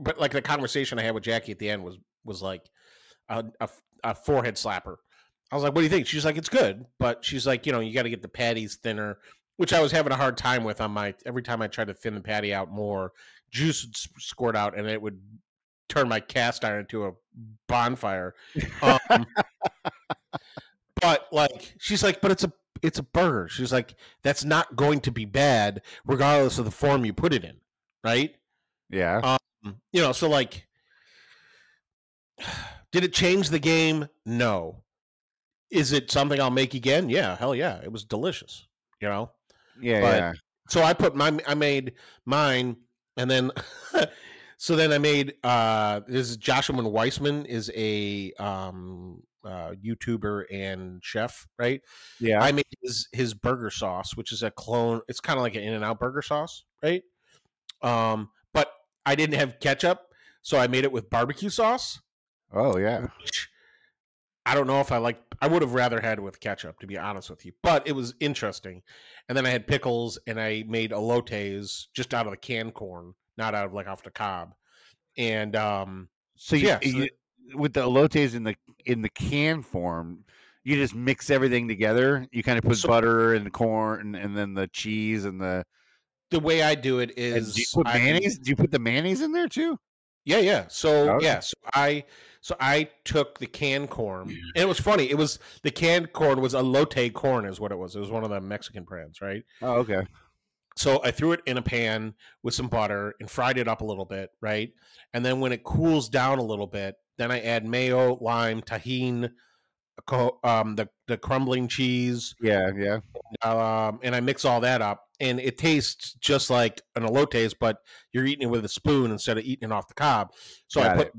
but- like the conversation I had with Jackie at the end was was like a, a, a forehead slapper. I was like, "What do you think?" She's like, "It's good," but she's like, "You know, you got to get the patties thinner," which I was having a hard time with on my every time I tried to thin the patty out more, juice would squirt out, and it would turn my cast iron into a bonfire. Um, but like, she's like, "But it's a it's a burger." She's like, "That's not going to be bad, regardless of the form you put it in, right?" Yeah. You know, so like, did it change the game? No. Is it something I'll make again? Yeah, hell yeah. It was delicious, you know? yeah, but- yeah. So I put my, I made mine and then, so then I made, uh, this is Joshua Weissman is a, um, uh, YouTuber and chef, right? Yeah. I made his his burger sauce, which is a clone. It's kind of like an In and Out burger sauce, right? Um, I didn't have ketchup, so I made it with barbecue sauce. oh, yeah. Which I don't know if I like. I would have rather had it with ketchup, to be honest with you. But it was interesting. And then I had pickles, and I made elotes just out of the canned corn, not out of like off the cob. And um, So you, Yeah, so you with the elotes in the in the can form, you just mix everything together. You kind of put So- butter and corn and then the cheese and the. The way I do it is And do you put I- Do you put the mayonnaise in there too? Yeah, yeah. So Okay. yeah, so I so I took the canned corn, and it was funny. It was the canned corn was a elote corn, is what it was. It was one of the Mexican brands, right? Oh, okay. So I threw it in a pan with some butter and fried it up a little bit, right? And then when it cools down a little bit, then I add mayo, lime, Tajín, co- um, the the crumbling cheese, Yeah, yeah. um, and I mix all that up, and it tastes just like an elotes, but you're eating it with a spoon instead of eating it off the cob. So I Got put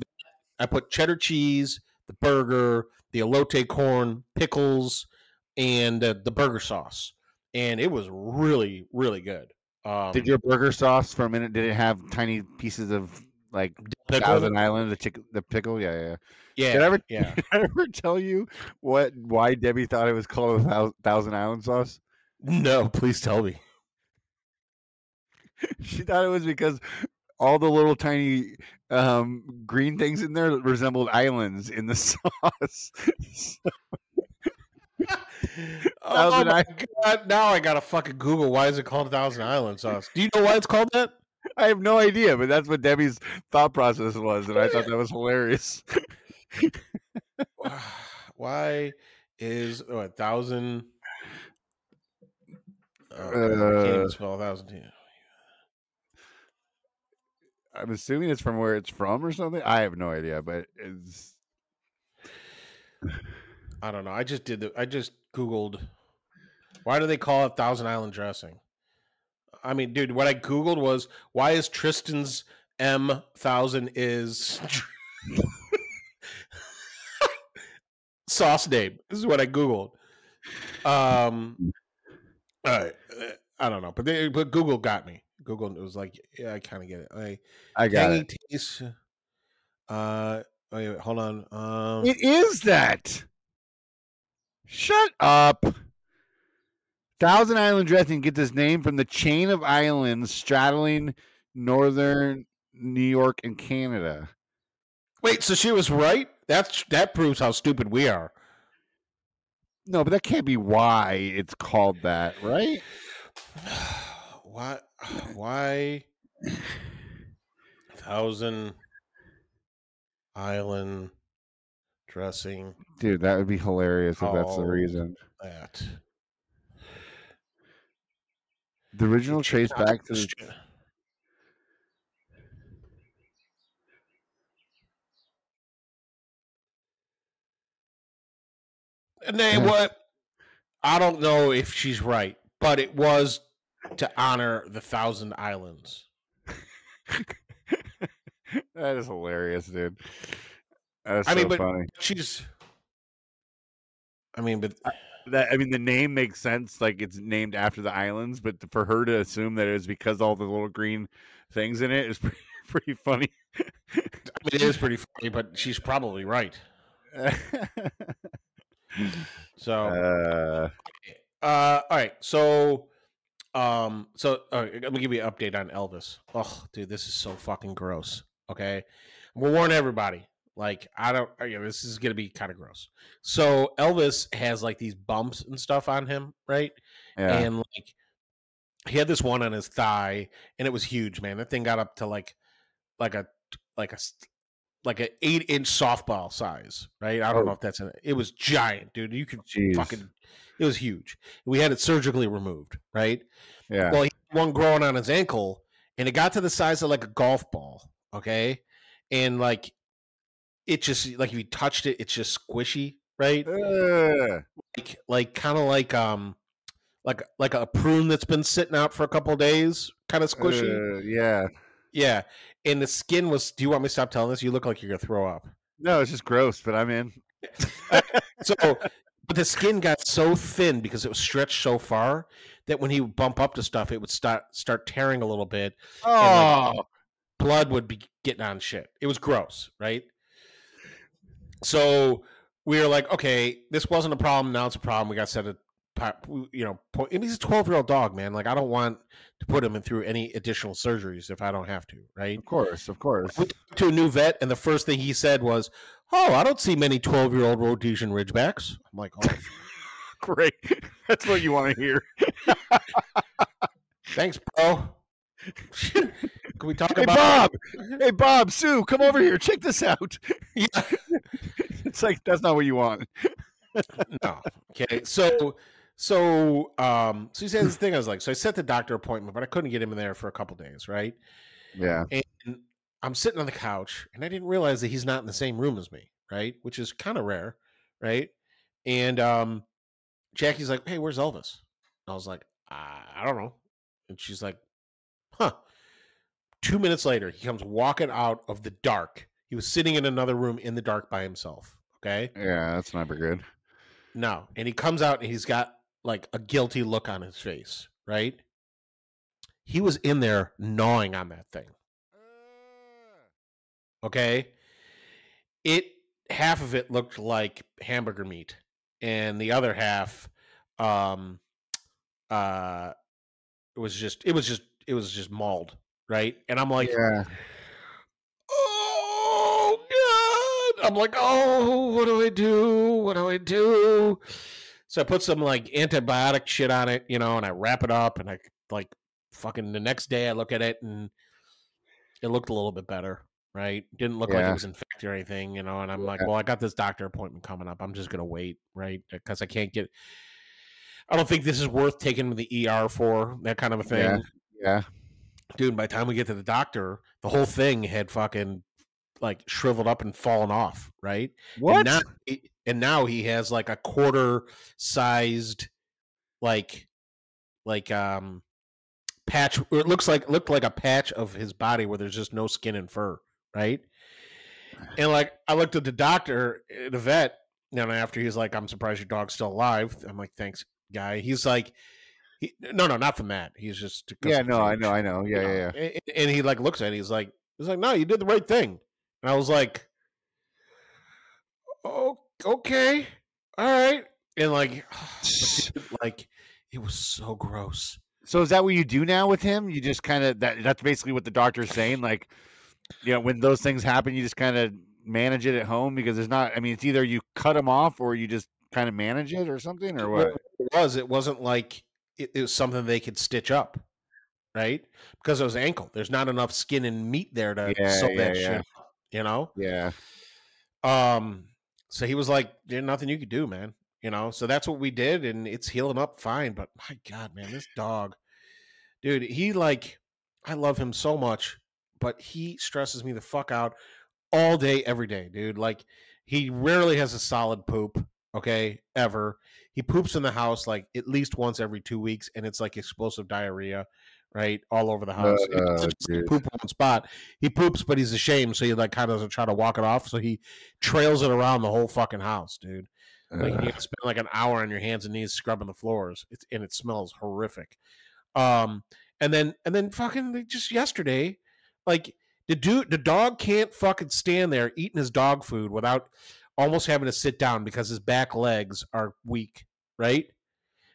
I put cheddar cheese, the burger, the elote corn, pickles, and uh, the burger sauce, and it was really really good. Um, Did your burger sauce for a minute? Did it have tiny pieces of like pickle? Thousand Island, the chick, the pickle? Yeah, yeah. Yeah, Did I ever, yeah. did I ever tell you what why Debbie thought it was called a Thousand Island sauce? No, please tell me. She thought it was because all the little tiny um, green things in there resembled islands in the sauce. Oh my god! Now I gotta fucking Google why is it called Thousand Island sauce? Do you know why it's called that? I have no idea, but that's what Debbie's thought process was, and I thought that was hilarious. why is oh, a thousand? Oh, God, I can't even Uh, spell a thousand. Yeah. I'm assuming it's from where it's from or something. I have no idea, but it's I don't know. I just did the. I just googled. Why do they call it Thousand Island dressing? I mean, dude, what I googled was why is Tristan's M thousand is sauce name. This is what I googled. Um, all right, uh, I don't know, but they, but Google got me. Google was like, yeah, I kind of get it. I I got it. taste. Uh, wait, wait, hold on. Um, It is that. Shut up. Thousand Island dressing gets its name from the chain of islands straddling northern New York and Canada. wait, so she was right. That's that proves how stupid we are. No, but that can't be why it's called that, right? why? Why? Thousand Island dressing Dude, that would be hilarious if that's the reason. that. The original trace back to the, And they what? I don't know if she's right, but it was to honor the Thousand Islands. that is hilarious, dude. That's I mean, so but- funny. She's. I mean, but That I mean, the name makes sense, like it's named after the islands, but for her to assume that it was because all the little green things in it is pretty, pretty funny. I mean, it is pretty funny. But she's probably right. So, uh, uh, all right. So, um, so right, let me give you an update on Elvis. Oh, dude, this is so fucking gross. Okay, we'll warn everybody. Like, I don't. You know, this is gonna be kind of gross. So Elvis has like these bumps and stuff on him, right? yeah. and like he had this one on his thigh and it was huge man that thing got up to like like a like a, like an eight inch softball size right i don't Oh. know if that's an it was giant dude you could Jeez. fucking it was huge we had it surgically removed right yeah. well he had one growing on his ankle and it got to the size of like a golf ball okay and like it just like if you touched it it's just squishy right Uh, like like kind of like um like like a prune that's been sitting out for a couple of days, kind of squishy. uh, yeah. yeah, and the skin was. Do you want me to stop telling this? You look like you're gonna throw up. No, it's just gross, but I'm in. So, but the skin got so thin because it was stretched so far that when he would bump up to stuff, it would start start tearing a little bit. Oh, like, Blood would be getting on shit. It was gross, right? So we were like, okay, this wasn't a problem. Now it's a problem. We got set a, you know, point. And he's a twelve year old dog, man. Like I don't want to put him in through any additional surgeries if I don't have to, right? of course, of course. We to a new vet, and the first thing he said was, "Oh, I don't see many twelve-year-old Rhodesian Ridgebacks." I'm like, "Oh, Great. That's what you want to hear. thanks, bro." Can we talk Hey, about Bob. Hey, Bob, Sue, come over here. Check this out. Yeah. it's like that's not what you want. no. Okay, so so um so he said this thing. I was like, so I set the doctor appointment, but I couldn't get him in there for a couple days, right? Yeah. And I'm sitting on the couch, and I didn't realize that he's not in the same room as me, right? Which is kind of rare, right? And um Jackie's like, "Hey, where's Elvis?" I was like, "I, I don't know," and she's like, "Huh." Two minutes later, he comes walking out of the dark. He was sitting in another room in the dark by himself. Okay. Yeah, that's never good. No. And he comes out and he's got like a guilty look on his face, right? He was in there gnawing on that thing. Okay. It half of it looked like hamburger meat, and the other half um uh it was just it was just it was just mauled, right? And I'm like, yeah. oh god. I'm like oh what do i do? What do i do? So i put some like antibiotic shit on it you know and i wrap it up and i like fucking the next day i look at it and it looked a little bit better right? Didn't look like it was infected or anything you know and i'm like well i got this doctor appointment coming up. I'm just gonna wait right? Because i can't get i don't think this is worth taking to the er for that kind of a thing. Yeah. Yeah. Dude, by the time we get to the doctor, the whole thing had fucking like shriveled up and fallen off, right? What? And now, and now he has like a quarter sized, like, like um, patch. It looks like looked like a patch of his body where there's just no skin and fur, right? And like I looked at the doctor, uh, the vet, and after he's like, "I'm surprised your dog's still alive." I'm like, "Thanks, guy." He's like, he, "No, no, not from that. He's just Yeah, no, I know, I know. Yeah, you yeah, know? yeah. And, and he like looks at it. He's like, he's like, no, you did the right thing. And I was like, oh, okay, all right. And like, like it was so gross. So is that what you do now with him? You just kind of that that's basically what the doctor's saying like you know when those things happen you just kind of manage it at home because there's not I mean it's either you cut him off or you just kind of manage it or something or what? It was. It wasn't like it, it was something they could stitch up, right? Because it was ankle. There's not enough skin and meat there to Yeah, sew yeah, that yeah. shit. You know. Yeah. Um, so he was like, "There's nothing you could do, man." You know. So that's what we did, and it's healing up fine. But my God, man, this dog, dude, he like, I love him so much, but he stresses me the fuck out all day, every day, dude. Like, he rarely has a solid poop. Okay, ever. He poops in the house like at least once every two weeks, and it's like explosive diarrhea, right, all over the house. Uh, dude. poop one spot. He poops, but he's ashamed, so he like kind of doesn't try to walk it off. So he trails it around the whole fucking house, dude. Like you Ugh. can spend like an hour on your hands and knees scrubbing the floors, it's, and it smells horrific. Um, and then and then fucking like, just yesterday, like the dude, the dog can't fucking stand there eating his dog food without almost having to sit down because his back legs are weak. Right.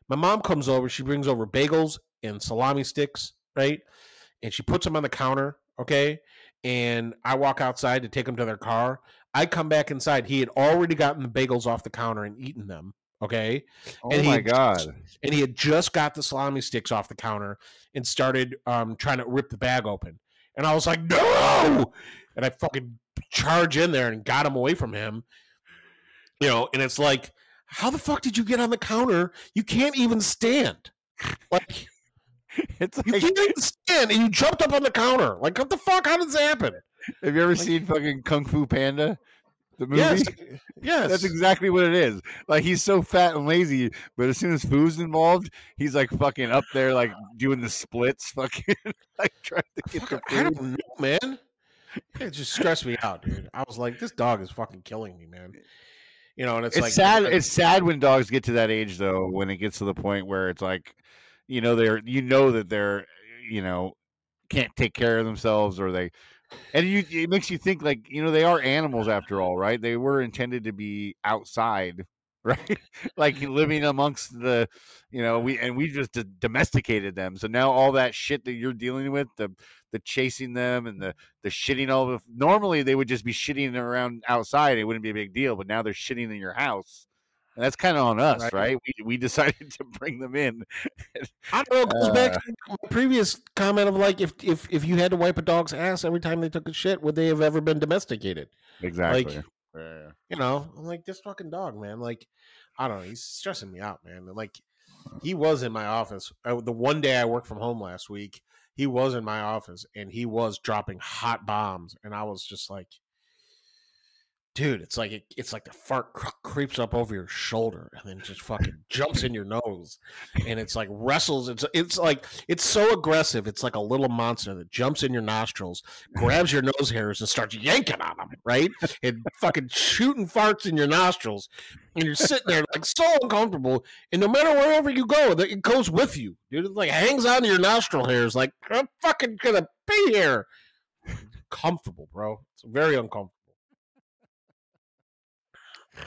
My mom comes over. She brings over bagels and salami sticks. Right, and she puts them on the counter. Okay, and I walk outside to take them to their car. I come back inside. He had already gotten the bagels off the counter and eaten them. Okay. Oh and my god. just- And he had just got the salami sticks off the counter and started um, trying to rip the bag open. And I was like, no. And I fucking charge in there and got him away from him. You know, and it's like, how the fuck did you get on the counter? You can't even stand. Like, It's you like can't even stand and you jumped up on the counter. Like, what the fuck? How did this happen? have you ever like- seen fucking Kung Fu Panda? The movie? Yes. Yes. That's exactly what it is. Like he's so fat and lazy, but as soon as food's involved, he's like fucking up there, like doing the splits, fucking like trying to get the Fucking- I don't know, man. It just stressed me out, dude. I was like, this dog is fucking killing me, man. You know, and it's, It's, like sad. It's sad when dogs get to that age, though. When it gets to the point where it's like, you know, they're you know that they're you know can't take care of themselves, or they, and you it makes you think like you know they are animals after all, right? They were intended to be outside, right? like living amongst the, you know, we and we just d- domesticated them. So now all that shit that you're dealing with, the the chasing them and the the shitting all the normally they would just be shitting around outside it wouldn't be a big deal but now they're shitting in your house and that's kind of on us Right. right, We, we decided to bring them in I don't know. It goes back Uh, to my previous comment of like, if if if you had to wipe a dog's ass every time they took a shit, would they have ever been domesticated? exactly You know, I'm like this fucking dog, man. Like, I don't know. He's stressing me out, man. And, Like, mm. he was in my office I, the one day I worked from home last week. He was in my office and he was dropping hot bombs, and I was just like, dude, it's like it, it's like the fart cr- creeps up over your shoulder and then just fucking jumps in your nose, and it's like wrestles. It's it's like it's so aggressive. It's like a little monster that jumps in your nostrils, grabs your nose hairs, and starts yanking on them, right? And fucking shooting farts in your nostrils, and you're sitting there like so uncomfortable. And no matter wherever you go, it goes with you, dude. It like hangs on to your nostril hairs, like I'm fucking gonna be here. Comfortable, bro. It's very uncomfortable.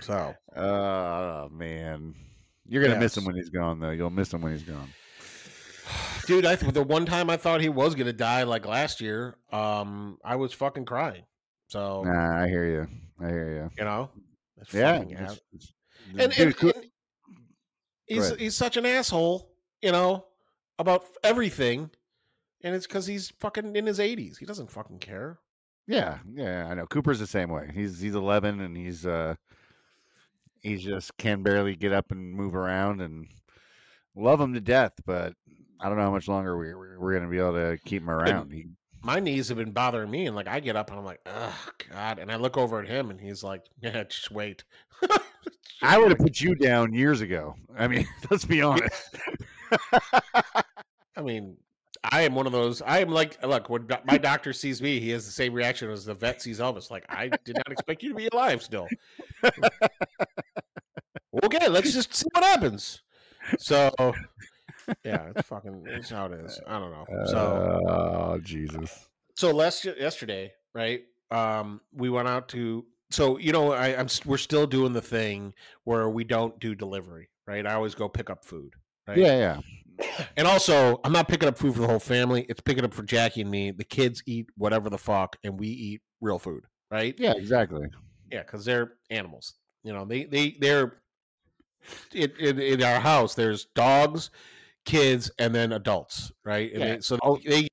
So oh man. You're gonna miss him when he's gone though. You'll miss him when he's gone. Dude i th- the one time i thought he was gonna die like last year um i was fucking crying. So nah i hear you i hear you You know? Yeah it's- it's- and, dude, and, and he's he's such an asshole you know about everything and it's because he's fucking in his 80s he doesn't fucking care. Yeah, yeah, I know. Cooper's the same way. He's he's 11 and he's uh he's just can barely get up and move around and love him to death, but I don't know how much longer we we're, we're going to be able to keep him around. He, my knees have been bothering me, and like I get up and I'm like, oh god, and I look over at him, and he's like, yeah, just wait. I would have put you down years ago. I mean, let's be honest. I mean, I am one of those. I am like, look, when do- my doctor sees me, he has the same reaction as the vet sees Elvis. Like, I did not expect you to be alive still. okay, let's just see what happens. So, yeah, it's fucking, it's how it is. I don't know. So, oh Jesus. so last yesterday, right? Um, we went out to. So you know, I, I'm we're still doing the thing where we don't do delivery, right? I always go pick up food, right? Yeah, yeah. And also, I'm not picking up food for the whole family. It's picking up for Jackie and me. The kids eat whatever the fuck, and we eat real food, right? Yeah, exactly. Yeah, because they're animals. You know, they they they're in, in, in our house. There's dogs, kids, and then adults, right? And Yeah. they, so they get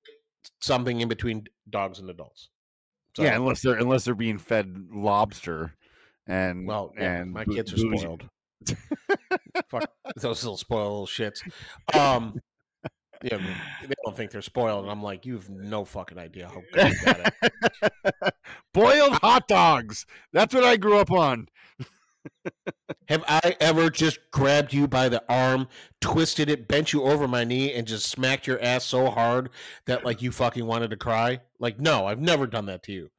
something in between dogs and adults. So, yeah, unless they're unless they're being fed lobster and well, yeah, and my kids are spoiled. Fuck those little spoiled little shits. Um, yeah, they don't think they're spoiled, and I'm like, you have no fucking idea how good you got it. Boiled hot dogs. That's what I grew up on. Have I ever just grabbed you by the arm, twisted it, bent you over my knee, and just smacked your ass so hard that like you fucking wanted to cry? Like, no, I've never done that to you.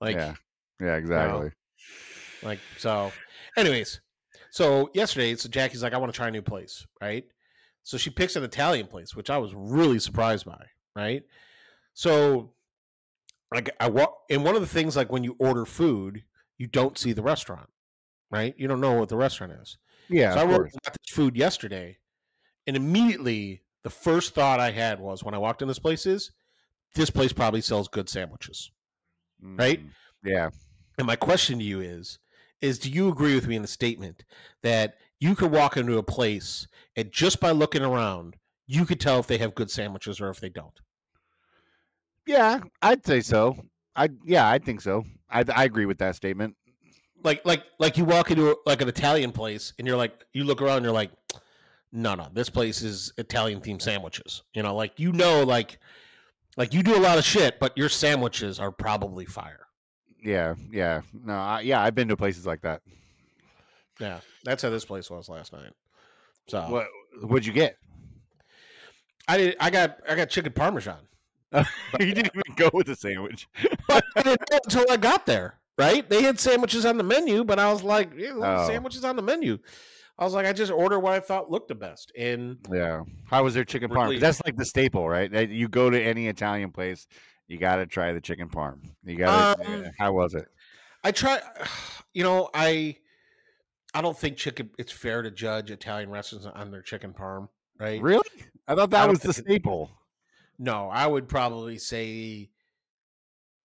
Like, yeah, yeah, exactly. like so. Anyways, so yesterday, so Jackie's like, I want to try a new place, right? So she picks an Italian place, which I was really surprised by, right? So, like, I walk, and one of the things, like, when you order food, you don't see the restaurant, right? You don't know what the restaurant is. Yeah, so I of wrote course. about this food yesterday, and immediately the first thought I had was when I walked in this place is this place probably sells good sandwiches. right? Mm, Yeah, And my question to you is is do you agree with me in the statement that you could walk into a place and just by looking around, you could tell if they have good sandwiches or if they don't? yeah, I'd say so. I yeah, I think so. I I agree with that statement. Like like like you walk into a, like an Italian place and you're like you look around and you're like no no this place is Italian themed sandwiches. You know, like you know like like you do a lot of shit but your sandwiches are probably fire. Yeah, yeah. No, I, yeah, I've been to places like that. Yeah. That's how this place was last night. So What what'd you get? I did I got I got chicken parmesan. you didn't even go with the sandwich. But I didn't know until I got there. Right? They had sandwiches on the menu, but I was like, yeah, Oh. sandwiches on the menu. I was like, I just order what I thought looked the best. And Yeah. How was their chicken parm? Really- That's like the staple, right? That You go to any Italian place, you got to try the chicken parm. You got to. Um, how was it? I try, you know, I I don't think chicken. It's fair to judge Italian restaurants on their chicken parm, right? Really? I thought that don't was the staple. No, I would probably say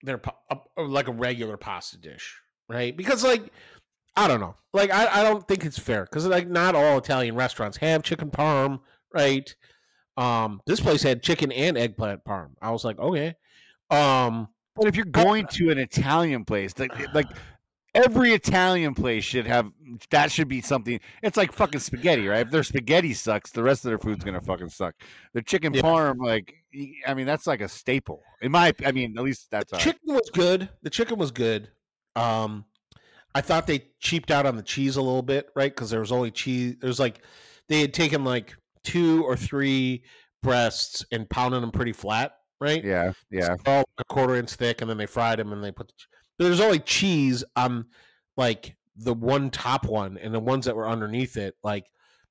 they're a- like a regular pasta dish, right? Because like I don't know, like I, I don't think it's fair because like not all Italian restaurants have chicken parm, right? Um, this place had chicken and eggplant parm. I was like, okay, um, But if you're going to an Italian place, like like every Italian place should have that should be something. It's like fucking spaghetti, right? If their spaghetti sucks, the rest of their food's gonna fucking suck. The chicken Yeah. parm, like I mean, that's like a staple. In my, I mean, at least that's the chicken was good. The chicken was good. Um, I thought they cheaped out on the cheese a little bit, right? Because there was only cheese. There's like they had taken like two or three breasts and pounded them pretty flat, right? Yeah, yeah. All a quarter inch thick, and then they fried them and they put. The, ch- there's only cheese on like the one top one, and the ones that were underneath it, like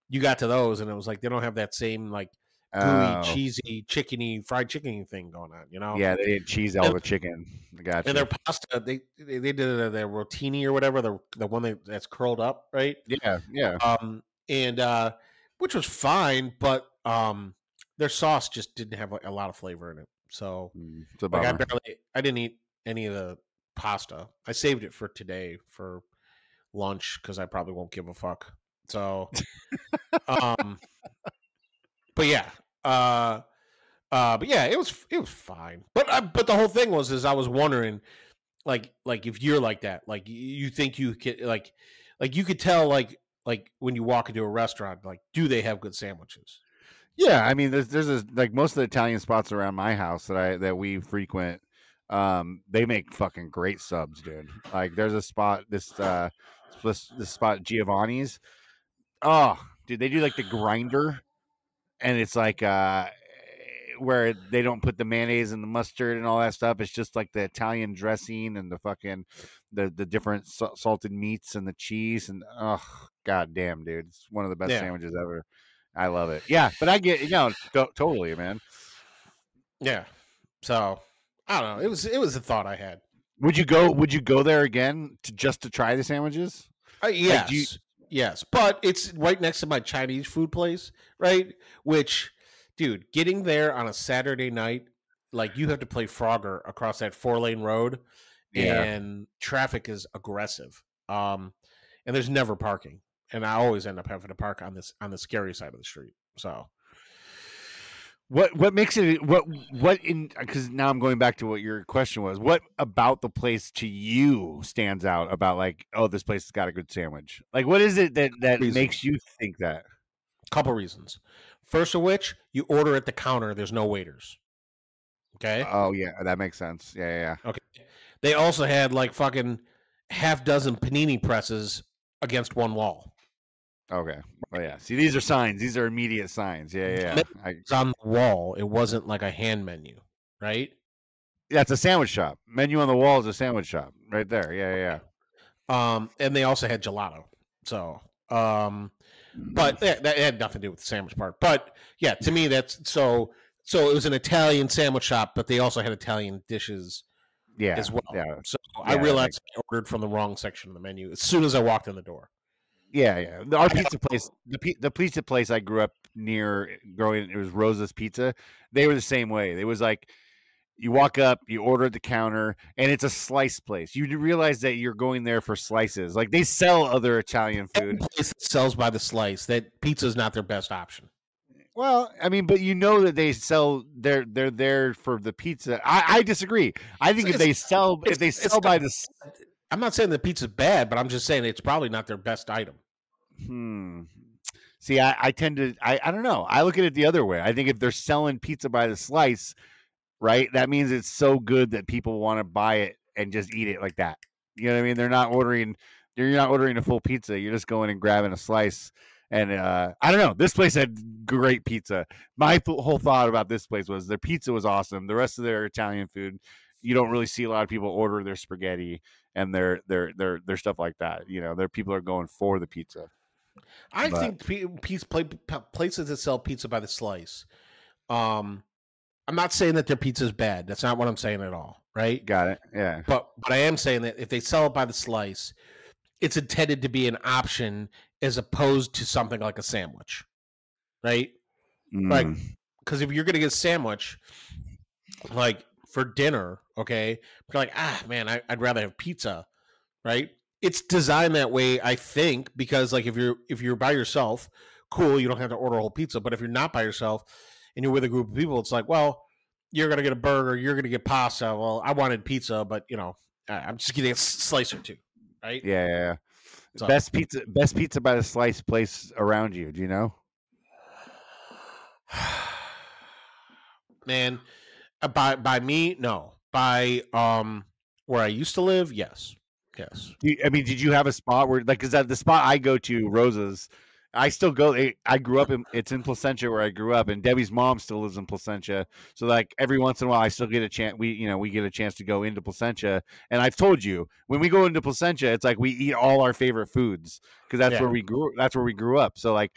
you got to those, and it was like they don't have that same like gooey, Oh, cheesy, chickeny, fried chickeny thing going on, you know? yeah, they didn't cheese all the chicken. I Got And their pasta, they they, they did uh, their rotini or whatever, the the one that, that's curled up, right? Yeah, yeah. Um, and uh, which was fine, but um, their sauce just didn't have a lot of flavor in it. So Mm, like I barely, I didn't eat any of the pasta. I saved it for today for lunch because I probably won't give a fuck. So, um, but yeah, uh, uh, but yeah, it was it was fine. But uh, but the whole thing was is I was wondering, like like if you're like that, like you think you could like like you could tell like like when you walk into a restaurant, like do they have good sandwiches? Yeah, I mean, there's there's a, like most of the Italian spots around my house that I that we frequent. Um, they make fucking great subs, dude. Like, there's a spot this uh this, this spot Giovanni's. Oh, dude, they do like the grinder, and it's like uh where they don't put the mayonnaise and the mustard and all that stuff. It's just like the Italian dressing and the fucking the the different sa- salted meats and the cheese and oh god damn, dude, it's one of the best Yeah. sandwiches ever. I love it. Yeah, but I get you know to- totally, man. Yeah. So I don't know. It was it was a thought I had. Would you go? Would you go there again to just to try the sandwiches? Uh, yes, do you- yes, but it's right next to my Chinese food place, right? Which, dude, getting there on a Saturday night, like you have to play Frogger across that four lane road, Yeah. and traffic is aggressive. Um, and there's never parking, and I always end up having to park on this on the scary side of the street. So What what makes it what what in because now I'm going back to what your question was. What about the place to you stands out about like oh this place has got a good sandwich? Like what is it that that Reasons. makes you think that? couple reasons. First of which, you order at the counter. There's no waiters. Okay. Oh yeah, that makes sense. Yeah, yeah. yeah. Okay. They also had like fucking half dozen panini presses against one wall. Okay. Oh yeah. See, these are signs. These are immediate signs. Yeah, yeah. yeah. It's on the wall. It wasn't like a hand menu, right? Yeah, it's a sandwich shop. Menu on the wall is a sandwich shop right there. Yeah, yeah. yeah. Um, and they also had gelato. So, um, but that, that had nothing to do with the sandwich part. But yeah, to me, that's so. So it was an Italian sandwich shop, but they also had Italian dishes yeah, as well. Yeah, So Yeah, I realized I ordered from the wrong section of the menu as soon as I walked in the door. Yeah, yeah. The- Our pizza place, the the pizza place I grew up near, growing it was Rosa's Pizza. They were the same way. It was like you walk up, you order at the counter, and it's a slice place. You realize that you're going there for slices. Like they sell other Italian food. place that sells by the slice, that pizza is not their best option. Well, I mean, but you know that they sell. They're they're there for the pizza. I, I disagree. I think if they sell, if they sell by the I'm not saying the pizza's bad, but I'm just saying it's probably not their best item. Hmm. See, I, I tend to I, I don't know. I look at it the other way. I think if they're selling pizza by the slice, right, that means it's so good that people want to buy it and just eat it like that. You know what I mean? They're not ordering you're not ordering a full pizza. You're just going and grabbing a slice. And uh, I don't know. This place had great pizza. My whole thought about this place was their pizza was awesome. The rest of their Italian food, you don't really see a lot of people order their spaghetti and their their their their stuff like that. You know, their people are going for the pizza. I But- think pe- piece, pla- p- places that sell pizza by the slice. Um, I'm not saying that their pizza is bad. That's not what I'm saying at all. Right. Got it. Yeah. But but I am saying that if they sell it by the slice, it's intended to be an option as opposed to something like a sandwich. Right. Like, Mm. because if you're gonna get a sandwich, like for dinner, okay, you're like, ah, man, I, I'd rather have pizza, right? It's designed that way, I think, because like if you're if you're by yourself, cool, you don't have to order a whole pizza. But if you're not by yourself and you're with a group of people, it's like, well, you're gonna get a burger, you're gonna get pasta. Well, I wanted pizza, but you know, I'm just getting a slice or two, right? yeah, yeah, yeah. So- Best pizza, best pizza by the slice place around you. Do you know? Man, uh, by by me, no. By um where I used to live, yes, yes. Do you- I mean, did you have a spot where, like, because at the spot I go to, Rosa's, I still go. I- I grew up in. It's in Placentia where I grew up, and Debbie's mom still lives in Placentia. So, like, every once in a while, I still get a chance. We, you know, we get a chance to go into Placentia. And I've told you, when we go into Placentia, it's like we eat all our favorite foods because that's Yeah. where we grew. That's where we grew up. So, like,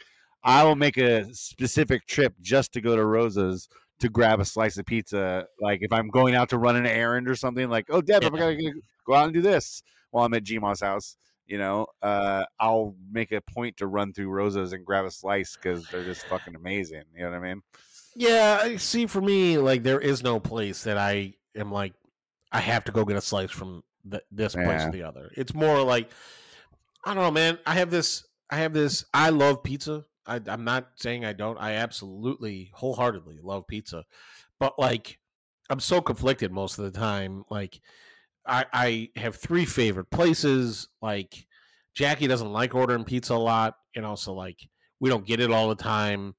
I will make a specific trip just to go to Rosa's to grab a slice of pizza. Like, if I'm going out to run an errand or something, like, oh, Deb, I'm Yeah. gonna go out and do this while I'm at Gma's house. You know, uh, I'll make a point to run through Rosa's and grab a slice because they're just fucking amazing. You know what I mean? Yeah, I see for me, like there is no place that I am like I have to go get a slice from th- this place Yeah. or the other. It's more like I don't know, man. I have this I have this I love pizza. I, I'm not saying I don't. I absolutely wholeheartedly love pizza. But like I'm so conflicted most of the time. Like I, I have three favorite places. Like Jackie doesn't like ordering pizza a lot, you know, so like we don't get it all the time.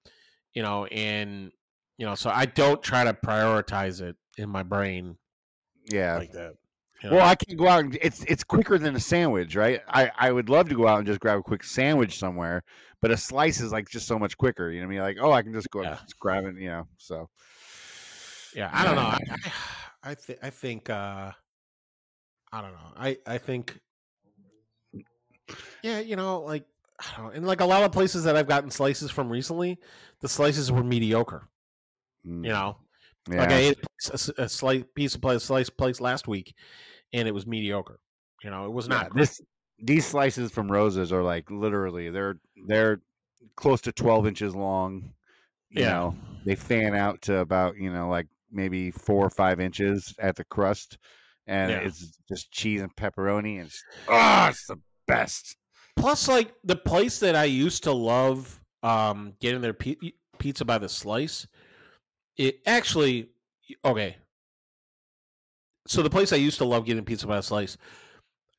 you know, and you know, so I don't try to prioritize it in my brain Yeah. like that. you know? Well, I can go out. And, it's it's quicker than a sandwich, right? I I would love to go out and just grab a quick sandwich somewhere, but a slice is like just so much quicker. You know what I mean? Like, oh, I can just go Yeah. just grab it. You know, so yeah, I don't know. I I, I think I think uh I don't know. I I think yeah, you know, like I don't know. And like a lot of places that I've gotten slices from recently, the slices were mediocre. mm, You know, yeah. like I ate a, a slice piece of place, slice place last week, and it was mediocre. You know, it was Yeah, not. great. this these slices from roses are like literally they're they're close to 12 inches long you Yeah. know they fan out to about you know like maybe four or five inches at the crust and Yeah. it's just cheese and pepperoni and it's, oh, it's the best Plus, like the place that I used to love um, getting their pi- pizza by the slice, it actually okay. So the place I used to love getting pizza by the slice,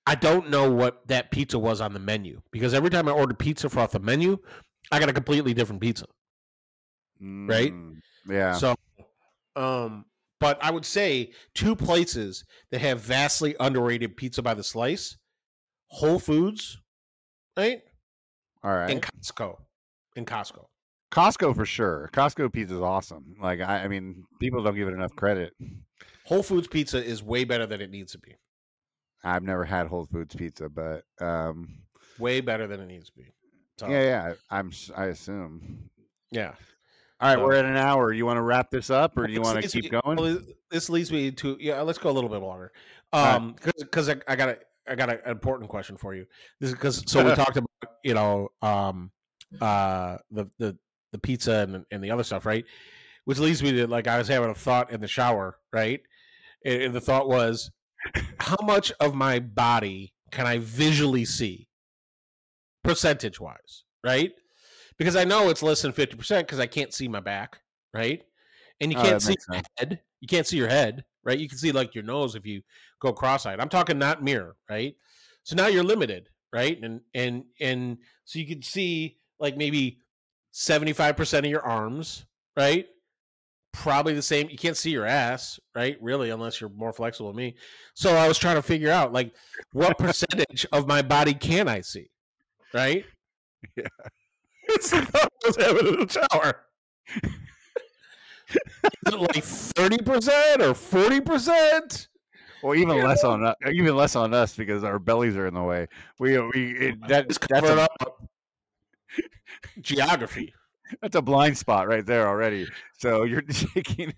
I don't know what that pizza was on the menu because every time I ordered pizza off the menu, I got a completely different pizza. Right? Mm, yeah So, um, but I would say two places that have vastly underrated pizza by the slice: Whole Foods, right, all right and Costco. In Costco, costco for sure costco pizza is awesome like I, I mean people don't give it enough credit Whole Foods pizza is way better than it needs to be. i've never had whole foods pizza but um Way better than it needs to be. So, yeah yeah i'm I assume yeah. All right, So- we're at an hour. You want to wrap this up, or do you want to keep me- going? well, this- this leads me to yeah. Let's go a little bit longer, right. um, because I, I got a I got a, an important question for you. This is because so we talked about you know um uh the the the pizza and and the other stuff, right? Which leads me to like I was having a thought in the shower, right? And, and the thought was, how much of my body can I visually see, percentage wise, right? Because I know it's less than fifty percent because I can't see my back, right? And you Oh, can't that see your head. You can't see your head, right? You can see like your nose if you go cross-eyed. I'm talking not mirror, right? So now you're limited, right? And and and so you can see like maybe 75% of your arms, right? Probably the same. You can't see your ass, right? Really, unless you're more flexible than me. So I was trying to figure out like what percentage of my body can I see, right? Yeah. It's the thought I was having in the shower. Is it like thirty percent or forty percent? Well, even less on us, even less on us because our bellies are in the way. We we it, that that's cover it a, up. Geography. that's a blind spot right there already. So you're taking.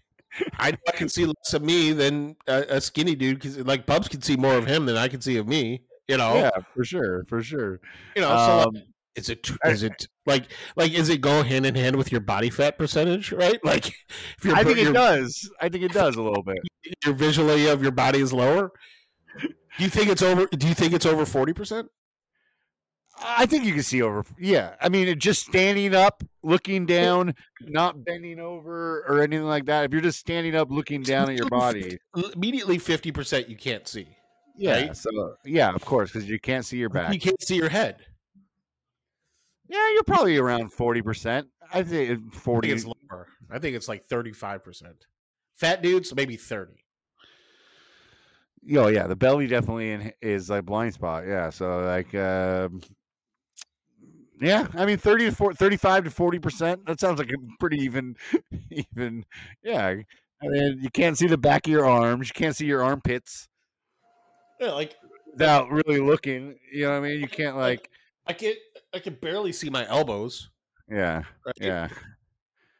I, I can see less of me than a, a skinny dude because like Bubs can see more of him than I can see of me. You know, Yeah, for sure, for sure. you know. So like, Um, is it tr- I- is it like like is it go hand in hand with your body fat percentage? Right, like if you're I think it does. I think it does a little bit. your visually of your body is lower. Do you think it's over? Do you think it's over forty percent? I think you can see over. Yeah, I mean, just standing up, looking down, not bending over or anything like that. If you're just standing up, looking down at your body, Immediately fifty percent you can't see. yeah. Right. So yeah, of course, because you can't see your back. You can't see your head. Yeah, you're probably around forty percent. I think I think forty. it's lower. I think it's like thirty five percent. Fat dudes maybe thirty. Oh yeah, the belly definitely in, is like blind spot. Yeah, so like, um, yeah, I mean 30 to 40, 35 to forty percent. That sounds like a pretty even, even. Yeah, I mean you can't see the back of your arms. You can't see your armpits Yeah, like without really looking. You know what I mean? You can't like. I can I can barely see my elbows. Yeah, Right? yeah.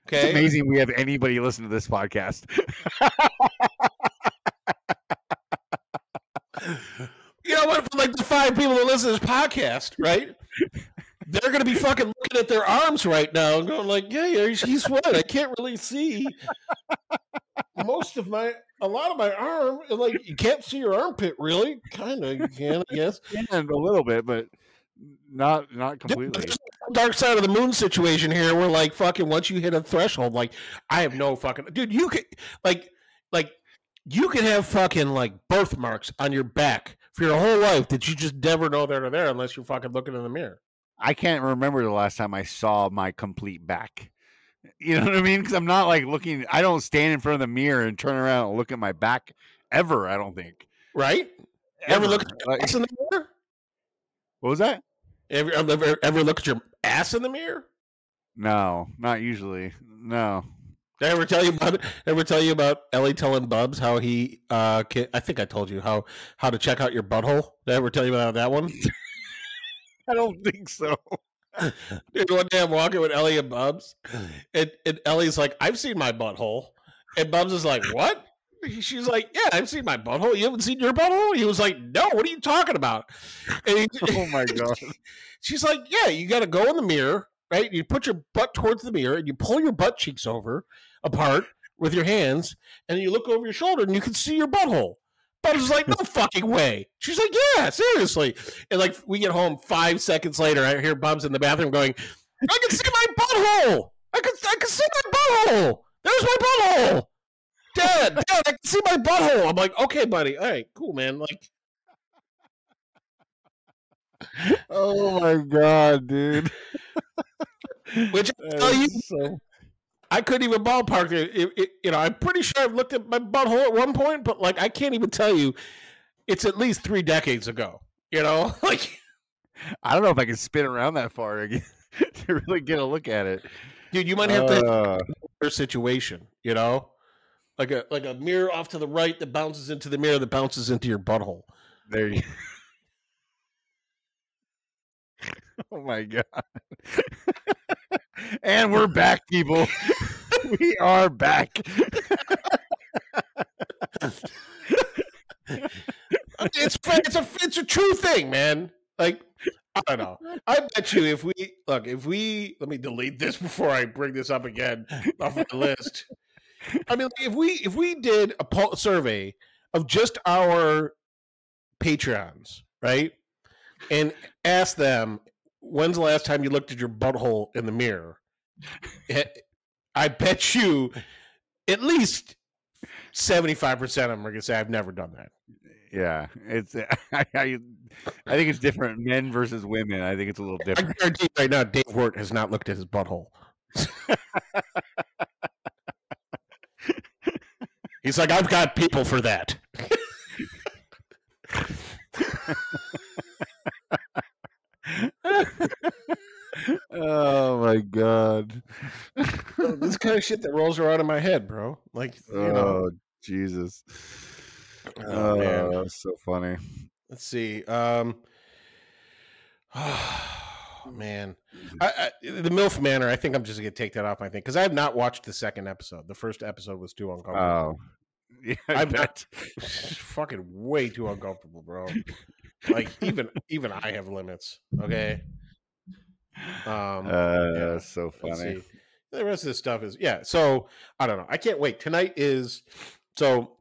Okay. It's amazing we have anybody listen to this podcast. You know what? For like the five people that listen to this podcast, right? They're gonna be fucking looking at their arms right now and going like, "Yeah, yeah, he's what? I can't really see most of my, a lot of my arm. Like, you can't see your armpit, really? Kind of, you can, I guess. and a little bit, but not not completely. Dark side of the moon situation here, where like fucking once you hit a threshold, like I have no fucking dude. You could like like you could have fucking like birthmarks on your back for your whole life that you just never know they're there unless you're fucking looking in the mirror. I can't remember the last time I saw my complete back. You know what I mean? Because I'm not like looking. I don't stand in front of the mirror and turn around and look at my back ever. I don't think. Right? Ever look at your Like- in the mirror? What was that? Ever, ever, ever look at your ass in the mirror? No, not usually. No. Did I ever tell you about ever tell you about Ellie telling Bubs how he uh can, I think I told you how how to check out your butthole? Did I ever tell you about that one? I don't think so. Dude, one day I'm walking with Ellie and Bubs, and, and Ellie's like, I've seen my butthole. And Bubs is like, What? She's like, Yeah, I've seen my butthole. You haven't seen your butthole? He was like, No, what are you talking about? And he, Oh my god. she's like, Yeah, you got to go in the mirror, right? You put your butt towards the mirror and you pull your butt cheeks over apart with your hands, and you look over your shoulder and you can see your butthole. Bubs is like, No fucking way. She's like, Yeah, seriously. And like, we get home five seconds later, I hear Bubs in the bathroom going, I can see my butthole. I can, I can see my butthole. There's my butthole. Dad, Dad, I can see my butthole. I'm like, okay, buddy. All right, cool, man. Like, Oh my god, dude. which I tell you, I couldn't even ballpark it. It- it- You know, I'm pretty sure I've looked at my butthole at one point, but like, I can't even tell you. It's at least three decades ago. You know, like, I don't know if I can spin around that far again to really get a look at it. dude, you might have to Uh, your situation. You know, like a like a mirror off to the right that bounces into the mirror that bounces into your butthole. there you. oh my god. and we're back, people. we are back. it's it's a it's a true thing, man. Like I don't know. I bet you if we look, if we let me delete this before I bring this up again off the list. I mean, if we if we did a poll survey of just our Patreons, right, and asked them when's the last time you looked at your butthole in the mirror, eh, I bet you at least seventy five percent of them are gonna say I've never done that. Yeah, it's. I, I, I think it's different, men versus women. I think it's a little different. I guarantee right now, Dave Wirt has not looked at his butthole. He's like, I've got people for that. oh my god. this kind of shit that rolls around in my head, bro. Like, you know. Oh Jesus. Oh, man. Oh, so funny. Let's see. Um, man, I, I, the MILF Manor. I think I'm just gonna take that off my thing because I have not watched the second episode. The first episode was too uncomfortable. Oh. Yeah, I I've not, fucking way too uncomfortable, bro. Like even even I have limits. Okay. Um, Uh, yeah, so funny. The rest of this stuff is yeah. So I don't know. I can't wait. Tonight is so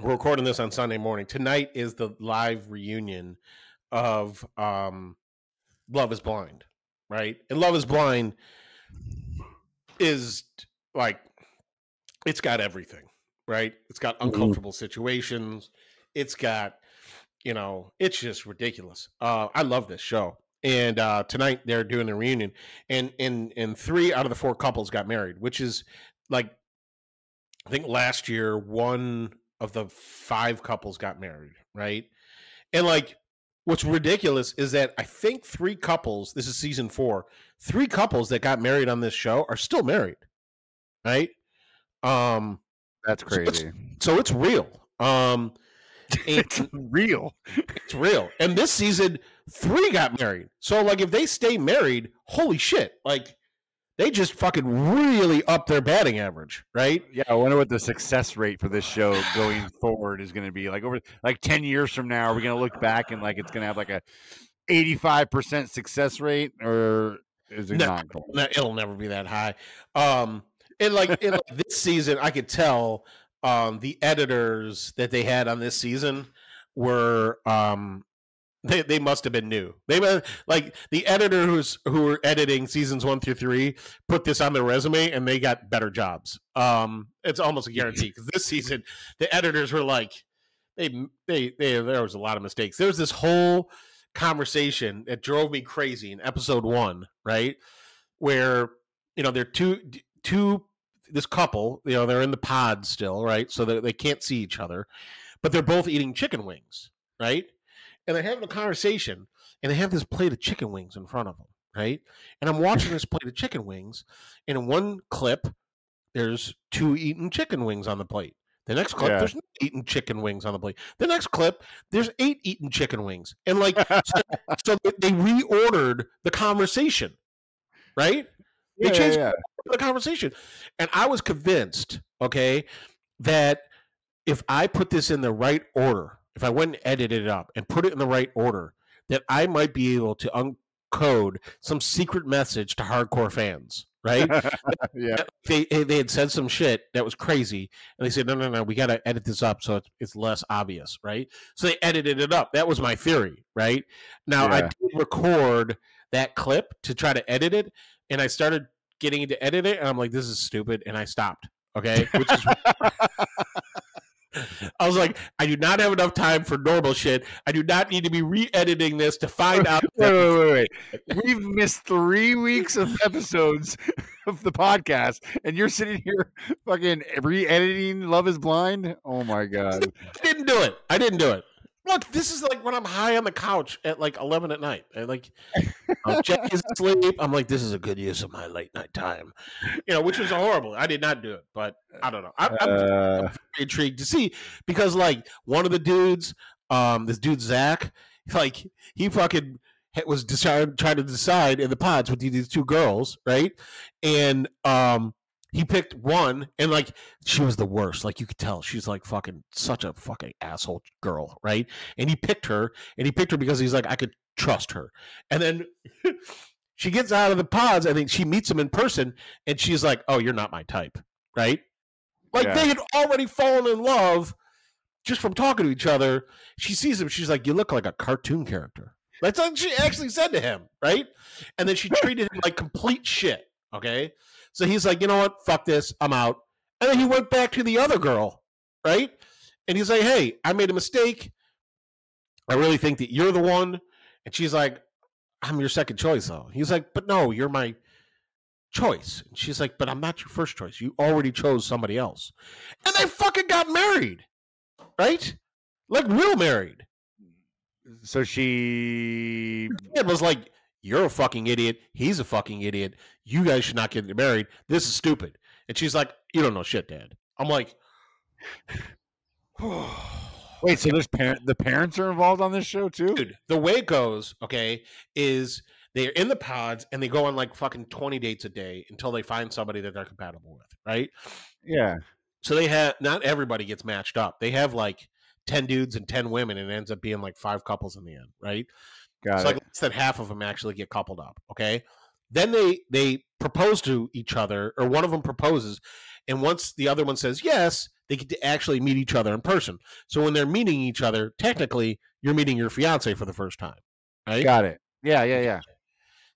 we're recording this on Sunday morning. Tonight is the live reunion of um Love is Blind, right? And Love is Blind is like it's got everything, right? It's got Mhm. uncomfortable situations. It's got you know, it's just ridiculous. Uh I love this show. And uh tonight they're doing a reunion and and and three out of the four couples got married, which is like I think last year one of the five couples got married, right? And like what's ridiculous is that I think three couples, this is season 4, three couples that got married on this show are still married. Right? Um That's So it's- crazy. so it's real. Um It's real. it's real. And this season, three got married. So, like, if they stay married, holy shit! Like, they just fucking really up their batting average, right? Yeah, I wonder what the success rate for this show going forward is going to be. Like over like 10 years from now, are we going to look back and like it's going to have like a 85% success rate or is it No. not? No, it'll never be that high. Um, and like, in like this season, I could tell um the editors that they had on this season were um they, they must have been new. They were like the editor who's who were editing seasons one through three put this on their resume and they got better jobs. Um, it's almost a guarantee because this season the editors were like they they they there was a lot of mistakes. There was this whole conversation that drove me crazy in episode one, right? Where you know they're two two this couple, you know, they're in the pod still, right? So they, they can't see each other, but they're both eating chicken wings, right? And they're having a conversation, and they have this plate of chicken wings in front of them, right? And I'm watching this plate of chicken wings, and in one clip, there's two eating chicken wings on the plate. The next clip, Yeah. there's no eating chicken wings on the plate. The next clip, there's eight eating chicken wings, and like, so, so they reordered the conversation, right? They Yeah, changed yeah, the conversation. And I was convinced, okay, that if I put this in the right order, if I went and edited it up and put it in the right order, that I might be able to uncode some secret message to hardcore fans, right? yeah. they eh, they had said some shit that was crazy, and they said, "No, no, no, we got to edit this up so it's, it's less obvious, right?" So they edited it up. That was my theory, right? Now I did record that clip to try to edit it, and I started getting into edit it, and I'm like, "This is stupid," and I stopped. Okay, which is. I was like, I do not have enough time for normal shit. I do not need to be re-editing this to find out. Wait, wait, wait, wait. We've missed three weeks of episodes of the podcast, and you're sitting here fucking re-editing Love Is Blind. Oh my god! I didn't do it. I didn't do it. Look, this is like when I'm high on the couch at like 11 at night. I like, uh, Jack is asleep. I'm like, this is a good use of my late night time. You know, which was horrible. I did not do it, but I don't know. I'm, I'm Uh, very intrigued to see because like one of the dudes, um, this dude Zach, like he fucking was trying to decide in the pods with these two girls, right? And um, he picked one, and like she was the worst. Like you could tell, she's like fucking such a fucking asshole girl, right? And he picked her, and he picked her because he's like I could trust her. And then she gets out of the pods. I think she meets him in person, and she's like, "Oh, you're not my type," right? Like Yeah. they had already fallen in love just from talking to each other. She sees him. She's like, "You look like a cartoon character." That's what she actually said to him, right? And then she treated him like complete shit. Okay, so he's like, "You know what? Fuck this. I'm out." And then he went back to the other girl, right? And he's like, "Hey, I made a mistake. I really think that you're the one." And she's like, "I'm your second choice, though." He's like, "But no, you're my." choice. And she's like, but I'm not your first choice. You already chose somebody else. And they fucking got married. Right? Like real married. so she It was like, you're a fucking idiot. He's a fucking idiot. You guys should not get married. This is stupid. And she's like, you don't know shit, Dad. I'm like, wait. So there's parent. The parents are involved on this show too. dude, the way it goes, okay, is they're in the pods and they go on like fucking 20 dates a day until they find somebody that they're compatible with, right? Yeah. So they have not everybody gets matched up. They have like 10 dudes and 10 women and it ends up being like five couples in the end, right? Got It's it. like less than half of them actually get coupled up, okay? Then they they propose to each other or one of them proposes and once the other one says yes, they get to actually meet each other in person. So when they're meeting each other, technically you're meeting your fiance for the first time, right? Got it. Yeah. Yeah. Yeah.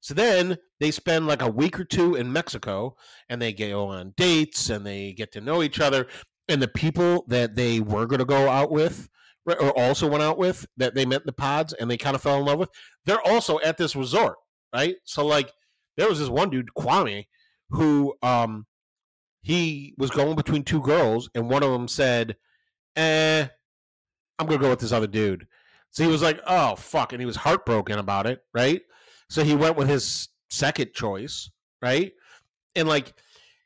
So then they spend like a week or two in Mexico and they go on dates and they get to know each other. And the people that they were going to go out with, or also went out with, that they met in the pods and they kind of fell in love with, they're also at this resort, right? So, like, there was this one dude, Kwame, who um he was going between two girls, and one of them said, eh, I'm to go with this other dude. So he was like, oh, fuck. And he was heartbroken about it, right? So he went with his second choice, right? And like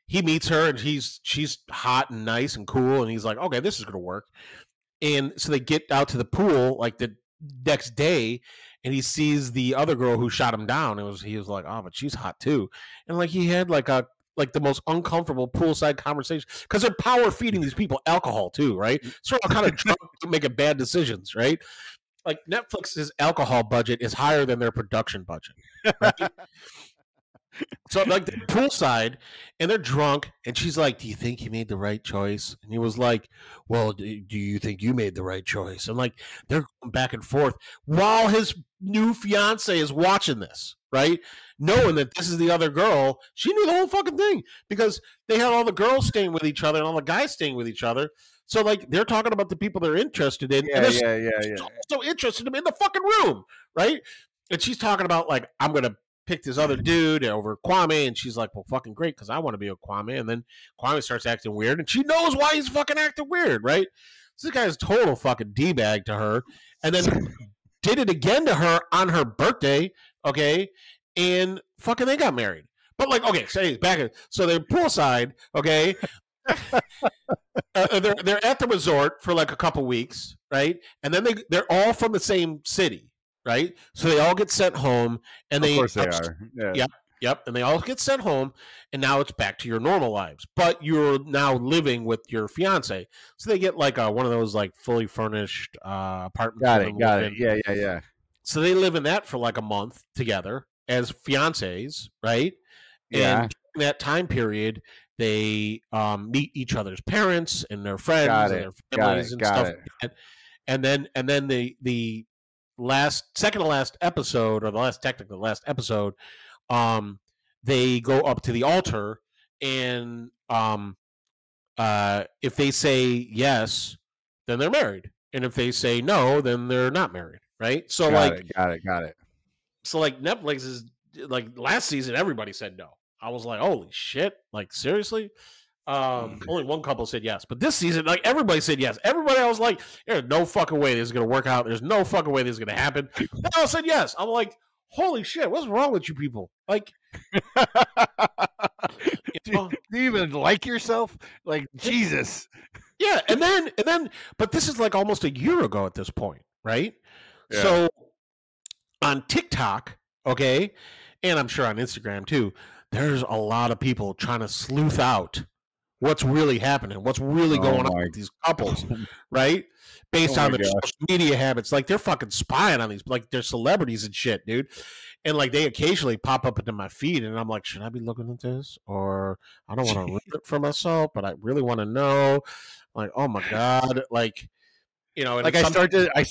he meets her and he's she's hot and nice and cool and he's like, "Okay, this is to work." And so they get out to the pool like the next day and he sees the other girl who shot him down. It was he was like, "Oh, but she's hot too." And like he had like a like the most uncomfortable poolside conversation because they're power feeding these people alcohol too, right? So they're all kind of drunk making bad decisions, right? Like Netflix's alcohol budget is higher than their production budget. Right? so like the poolside, and they're drunk, and she's like, "Do you think you made the right choice?" And he was like, "Well, do do you think you made the right choice?" And like they're going back and forth while his new fiance is watching this, right? Knowing that this is the other girl, she knew the whole fucking thing because they had all the girls staying with each other and all the guys staying with each other. So like they're talking about the people they're interested in, Yeah. and they're Yeah. Yeah. Yeah. so, so interested in the fucking room, right? And she's talking about like I'm gonna picked this other dude over Kwame, and she's like, "Well, fucking great, because I want to be with Kwame." And then Kwame starts acting weird, and she knows why he's fucking acting weird, right? So this guy's total fucking d bag to her, and then did it again to her on her birthday, okay? And fucking they got married. But like, okay, so back. So they're poolside, okay. uh, they're they're at the resort for like a couple weeks, right? And then they they're all from the same city, right? So they all get sent home, and Of they course they are. Yeah. Yeah. Yep, and they all get sent home, and now it's back to your normal lives. But you're now living with your fiance, so they get like a, one of those like fully furnished uh, apartments. Got it. Got it. in. Yeah, yeah, yeah. So they live in that for like a month together as fiancés, right? Yeah. And during that time period, they um, meet each other's parents and their friends and their families and stuff like. And then and then the the last second to last episode or the last technically last episode, um, they go up to the altar and um, uh, if they say yes, then they're married, and if they say no, then they're not married, right? So got like it. Got it. Got it. so like Netflix is like last season everybody said no. I was like, holy shit, like seriously? Um, only one couple said yes, but this season, like everybody said yes. Everybody I was like, there's no fucking way this is gonna work out. There's no fucking way this is gonna happen. They all said yes. I'm like, holy shit, what's wrong with you people? Like, you do, know? do you even like yourself? Like Jesus. yeah, and then and then, but this is like almost a year ago at this point, right? Yeah. So on TikTok, okay, and I'm sure on Instagram too, there's a lot of people trying to sleuth out what's really happening, what's really Oh going on with these couples, right? Based Oh on their gosh. social media habits. Like they're fucking spying on these, like they're celebrities and shit, dude. And like they occasionally pop up into my feed, and I'm like, should I be looking at this? Or I don't want to read it for myself, but I really want to know. Like, oh my God. Like, you know, and like I start to I,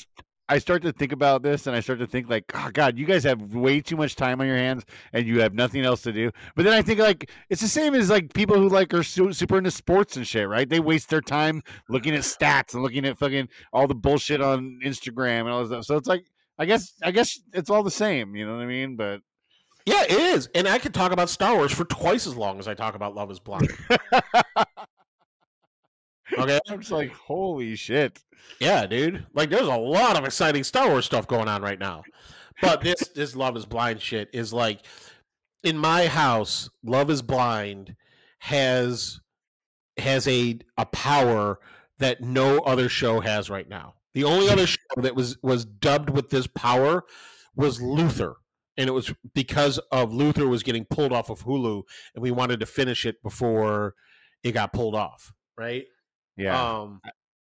I start to think about this and I start to think like oh god you guys have way too much time on your hands and you have nothing else to do but then I think like it's the same as like people who like are su- super into sports and shit right they waste their time looking at stats and looking at fucking all the bullshit on Instagram and all this stuff so it's like I guess I guess it's all the same you know what I mean but Yeah, it is. And I could talk about Star Wars for twice as long as I talk about Love is Blind. Okay. I'm just like holy shit Yeah, dude. Like there's a lot of exciting Star Wars stuff going on right now. But this this Love is Blind shit is like in my house, Love is Blind has has a a power that no other show has right now. The only other show that was was dubbed with this power was Luther. And it was because of Luther was getting pulled off of Hulu and we wanted to finish it before it got pulled off, right? Yeah Um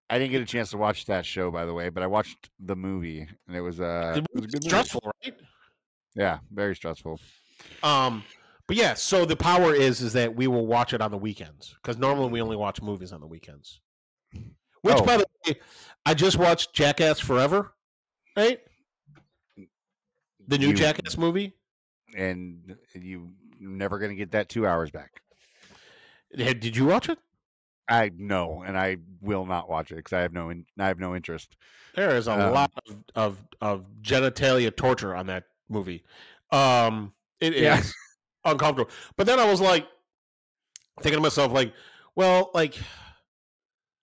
I didn't get a chance to watch that show by the way but I watched the movie and it was uh it was good movie. stressful, right? yeah very stressful Um, but yeah, so the power is is that we will watch it on the weekends because normally we only watch movies on the weekends. Which, Oh. by the way, I just watched Jackass Forever, right? The new You- Jackass movie. and you never going to get that two hours back. Did you watch it? I know, and I will not watch it because I have no, in, I have no interest. There is a Um, lot of, of of genitalia torture on that movie. Um, it is Yeah. uncomfortable. But then I was like thinking to myself, like, well, like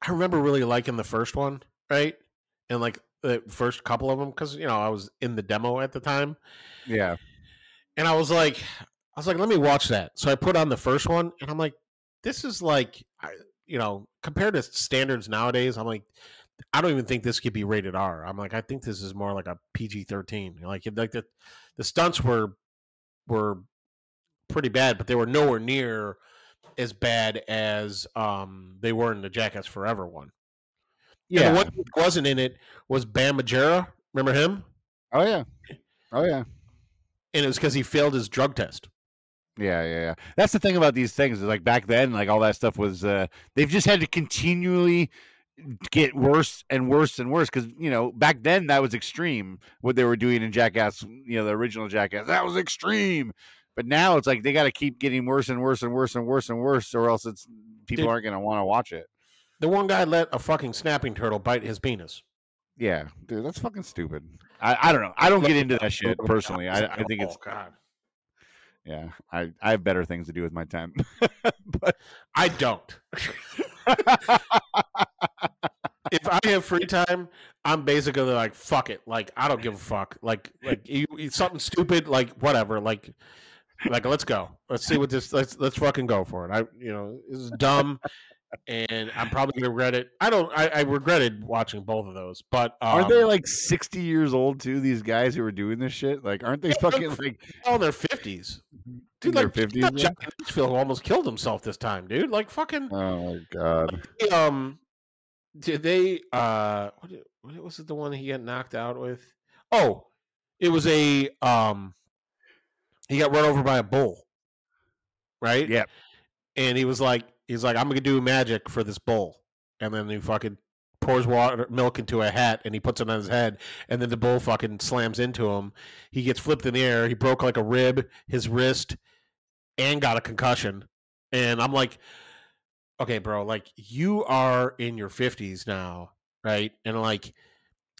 I remember really liking the first one, right? And like the first couple of them, because you know I was in the demo at the time, Yeah, and I was like, I was like, let me watch that. So I put on the first one, and I'm like, this is like, I, you know, compared to standards nowadays, I'm like, I don't even think this could be rated R. I'm like, I think this is more like a PG thirteen. Like, like the the stunts were were pretty bad, but they were nowhere near as bad as um they were in the Jackass Forever one. And yeah. the one who wasn't in it was Bam Margera. Remember him? Oh yeah, oh yeah, And it was because he failed his drug test. Yeah, yeah, yeah. That's the thing about these things is like back then, like all that stuff was. uh They've just had to continually get worse and worse and worse because you know back then that was extreme what they were doing in Jackass. You know the original Jackass that was extreme. But now it's like they got to keep getting worse and worse and worse and worse and worse, or else it's people Dude. aren't going to want to watch it. The one guy let a fucking snapping turtle bite his penis. Yeah, dude, that's fucking stupid. I, I don't know. I don't get into that shit personally. I, I think it's oh god. Yeah, I I have better things to do with my time. but I don't. if I have free time, I'm basically like fuck it. Like I don't give a fuck. Like like you, you- something stupid. Like whatever. Like like let's go. Let's see what this. Let's let's fucking go for it. I you know this is dumb, and I'm probably gonna regret it. I don't. I, I regretted watching both of those, but um, aren't they like sixty years old too? These guys who are doing this shit, like, aren't they fucking like their fifties? in Dude, their like fifties? Johnny Knoxville almost killed himself this time, dude. Like fucking. Oh my god! um did they uh what, what was it the one he got knocked out with oh it was a um he got run over by a bull right Yeah. and he was like he's like i'm gonna do magic for this bull and then he fucking pours water milk into a hat and he puts it on his head and then the bull fucking slams into him. He gets flipped in the air. He broke like a rib his wrist and got a concussion. And i'm like okay bro like you are in your 50s now right? And like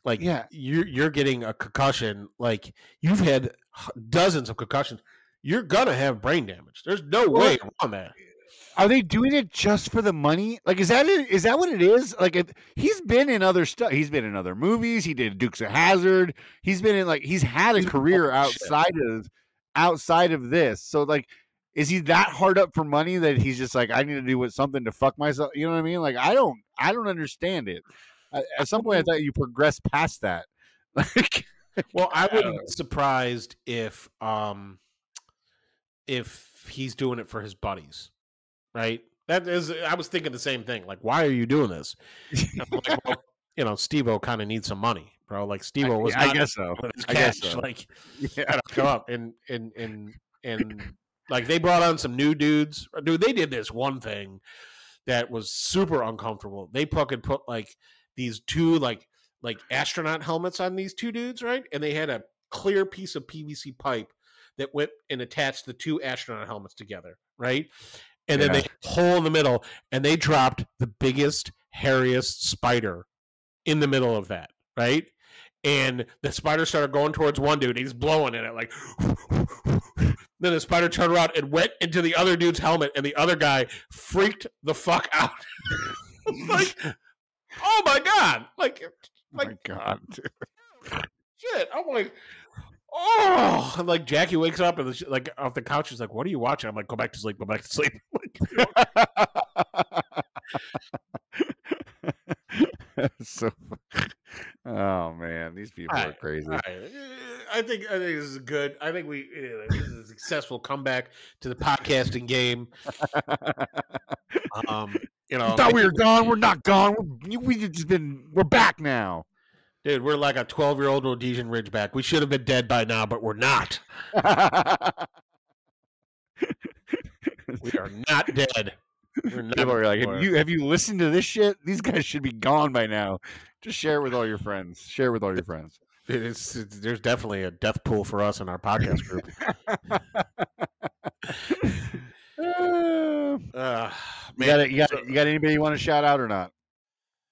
like Yeah. you're you're getting a concussion. Like you've had dozens of concussions. You're gonna have brain damage. There's no Well, way around that Are they doing it just for the money? Like, is that it? Is that what it is? Like, it, he's been in other stuff. He's been in other movies. He did Dukes of Hazzard. He's been in like he's had a career outside of outside of this. So like, is he that hard up for money that he's just like, I need to do with something to fuck myself? You know what I mean? Like, I don't, I don't understand it. At some point, I thought you progressed past that. Like, well i I wouldn't be surprised if um if he's doing it for his buddies right that is i was thinking the same thing like why are you doing this like, well, you know steve-o kind of needs some money bro like steve-o was I not guess so. I guess so. like Yeah. come up and and and and like they brought on some new dudes. Uh, dude, they did this one thing that was super uncomfortable. They fucking put like these two like like astronaut helmets on these two dudes, right? And they had a clear piece of PVC pipe that went and attached the two astronaut helmets together, right? And then Yeah. they hole in the middle, and they dropped the biggest, hairiest spider in the middle of that, right? And the spider started going towards one dude. He's blowing in it like. then the spider turned around and went into the other dude's helmet, and the other guy freaked the fuck out. like, oh my god! Like, Oh my like God. shit. I'm like, oh, and like Jackie wakes up and the like off the couch. She's like, "What are you watching?" I'm like, "Go back to sleep. Go back to sleep." so, oh man, these people are crazy. Right. I think I think this is good. I think we eh, this is a successful comeback to the podcasting game. Um, you know, thought we were gone. We're not gone. We're, we just been. We're back now. dude, we're like a 12 year old Rhodesian Ridgeback. We should have been dead by now, but we're not. We are not dead. We're not. People are like, have you have you listened to this shit? These guys should be gone by now. Just share it with all your friends. Share it with all your friends. It's, it's- there's definitely a death pool for us in our podcast group. Uh, you man, got it. You got you got anybody you want to shout out or not?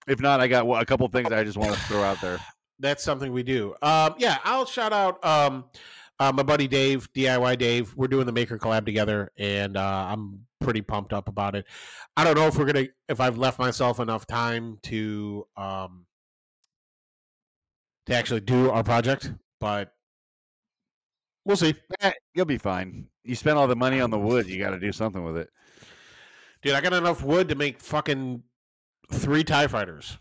If not, I got a couple things I just want to throw out there. that's something we do. Um, yeah, I'll shout out um, uh, my buddy Dave, DIY Dave. We're doing the Maker collab together, and uh, I'm pretty pumped up about it. I don't know if we're gonna if I've left myself enough time to um, to actually do our project, but we'll see. Eh, you'll be fine. You spent all the money on the wood. You got to do something with it. Dude, I got enough wood to make fucking three Tie Fighters.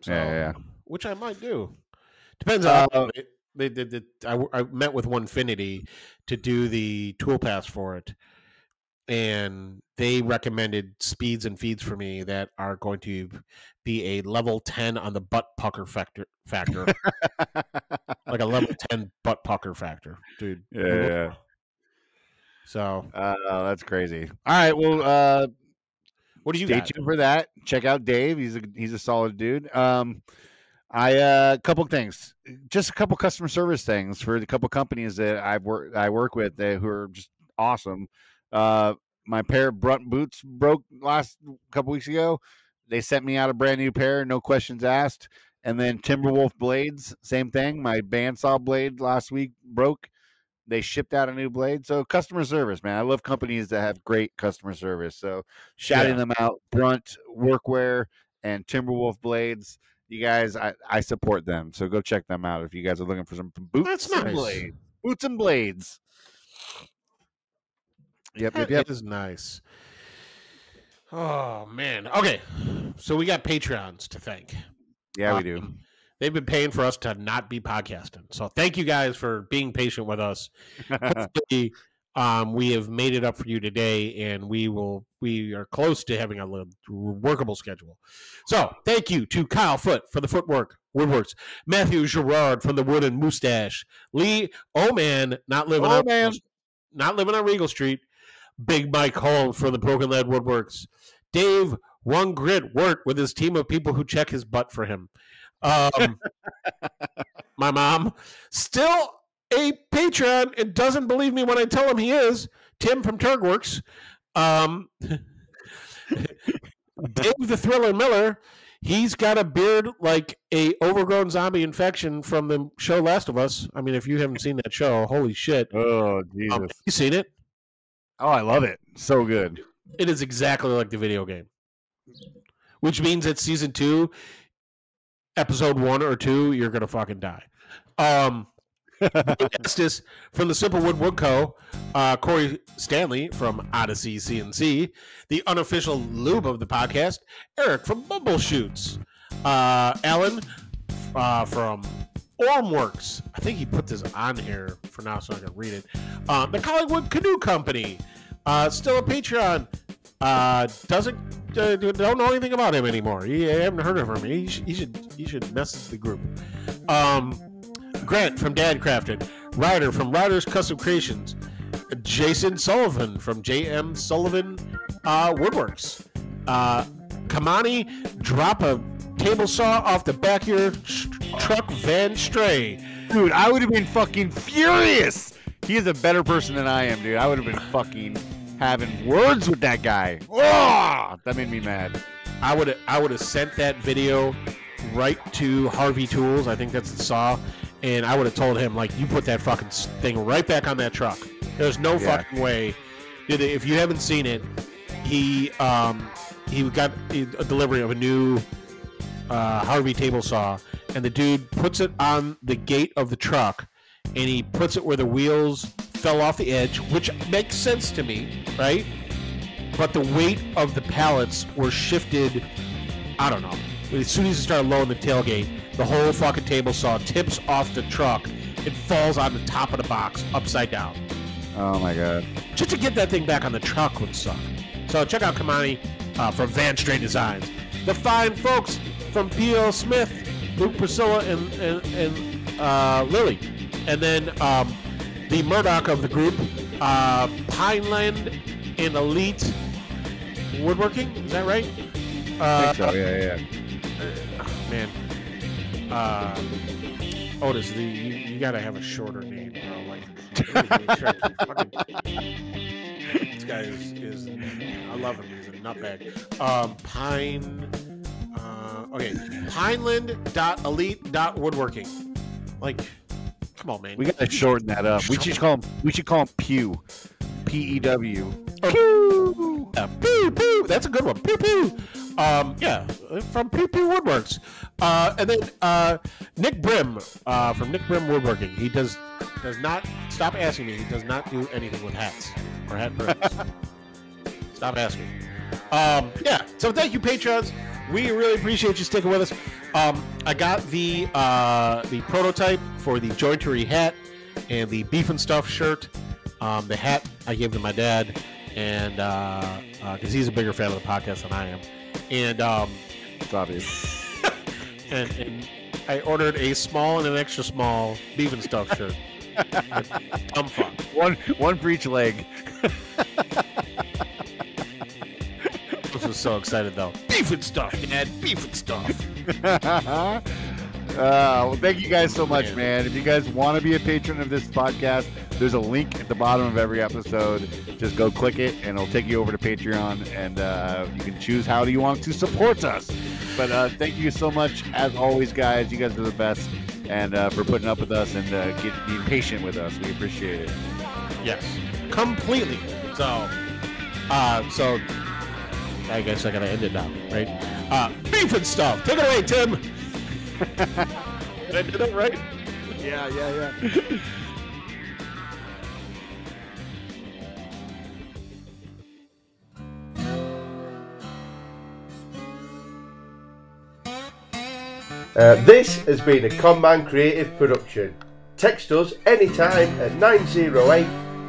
So, Yeah, yeah. Which I might do. Depends on. Uh, it, they did. the- I, I met with Onefinity to do the tool pass for it, and they recommended speeds and feeds for me that are going to be a level ten on the butt pucker factor. Factor, like a level ten butt pucker factor, dude. Yeah, yeah. So, Uh, that's crazy. All right. Well, uh, what do you stay got? tuned for that. Check out Dave. He's a he's a solid dude. Um, I uh, couple things, just a couple customer service things for the couple companies that I've worked I work with that, who are just awesome. Uh, my pair of Brunt boots broke last couple weeks ago. They sent me out a brand new pair, no questions asked. And then Timberwolf blades, same thing. My bandsaw blade last week broke. they shipped out a new blade. So customer service, man. I love companies that have great customer service. So shouting Yeah. them out, Brunt Workwear and Timberwolf Blades. You guys, I, I support them. So go check them out if you guys are looking for some boots That's and nice. blades. Boots and blades. Yep, yep, That yep. is nice. Oh man. Okay. So we got Patreons to thank. Yeah, we do. Um, They've been paying for us to not be podcasting. So thank you guys for being patient with us. Hopefully, um, we have made it up for you today, and we will. We are close to having a workable schedule. So thank you to Kyle Foot for the footwork woodworks, Matthew Gerard from the Wooden Mustache, Lee Oman not living Oh, on man. not living on Regal Street, Big Mike Holmes for the Broken Lead Woodworks, Dave One Grit Wirt with his team of people who check his butt for him. Um, my mom, still a patron and doesn't believe me when I tell him he is. Tim from Turgworks. Um, Dave the Thriller Miller. He's got a beard like a overgrown zombie infection from the show Last of Us. I mean, if you haven't seen that show, holy shit! oh, Jesus. Um, you seen it? oh, I love it. So good. It is exactly like the video game, which means that season two, episode one or two, you're gonna fucking die. Um, Justice from the Simple Wood Wood Co. Uh, Corey Stanley from Odyssey CNC, the unofficial lube of the podcast. Eric from Bumbleshoots. Uh, Alan uh, from Ormworks. I think he put this on here for now, so I can read it. Uh, the Collingwood Canoe Company. Uh, still a Patreon. Uh, doesn't don't know anything about him anymore. You haven't heard of him. He, sh- he should he should message the group. Um, Grant from Dad Crafted, Ryder from Ryder's Custom Creations, Jason Sullivan from JM Sullivan uh, Woodworks, uh, Kamani, drop a table saw off the back of your tr- truck van stray. Dude, I would have been fucking furious. He is a better person than I am, dude. I would have been fucking having words with that guy. Oh, that made me mad. I would I would have sent that video right to Harvey Tools. I think that's the saw, and I would have told him like, you put that fucking thing right back on that truck. There's no Yeah. fucking way. If you haven't seen it, he um he got a delivery of a new uh, Harvey table saw, and the dude puts it on the gate of the truck, and he puts it where the wheels fell off the edge, which makes sense to me, right? But the weight of the pallets were shifted. I don't know. As soon as you started lowering the tailgate, the whole fucking table saw tips off the truck. It falls on the top of the box upside down. Oh my god. Just to get that thing back on the truck would suck. So check out Kamani uh, from Van Strain Designs. The fine folks from P.L. Smith, Luke Priscilla, and, and, and uh, Lily. And then um, the Murdoch of the group, uh, Pineland and Elite Woodworking. Is that right? I Uh, think so, yeah, yeah. man. Uh, Otis, the, you, you gotta have a shorter name, bro. Like, really, really short. Fucking- this guy is, is, I love him. He's a nutbag. Um, Pine, uh, okay, Pineland.elite.woodworking. Like, come on, man. We gotta shorten that up. We should call him we should call him Pew. P E W. Pew. Pew. Pew. That's a good one. Pew, pew. Um, yeah, from Pew Pew Woodworks. Uh, and then uh, Nick Brim uh, from Nick Brim Woodworking. He does does not stop asking me. He does not do anything with hats or hat brims. stop asking. Um, yeah. So thank you, patrons. We really appreciate you sticking with us. Um, I got the uh, the prototype for the jointery hat and the beef and stuff shirt. Um, the hat I gave to my dad, and because uh, he's a bigger fan of the podcast than I am, and um, It's obvious. and, and I ordered a small and an extra small beef and stuff shirt. Dumb fuck. One one for each leg. I was so excited though. Beef and stuff, Dad. Beef and stuff. Uh, well, thank you guys so much, Man. If you guys want to be a patron of this podcast, there's a link at the bottom of every episode. Just go click it, and it'll take you over to Patreon, and uh, you can choose how do you want to support us. But uh, thank you so much, as always, guys. You guys are the best. and uh, for putting up with us and uh, being patient with us. We appreciate it. Yes, completely. So, uh, so I guess I gotta end it now, right? Uh, beef and stuff. Take it away, Tim. Did I do that right? Yeah, yeah, yeah. Uh, this has been a Conman Creative production. Text us anytime at 908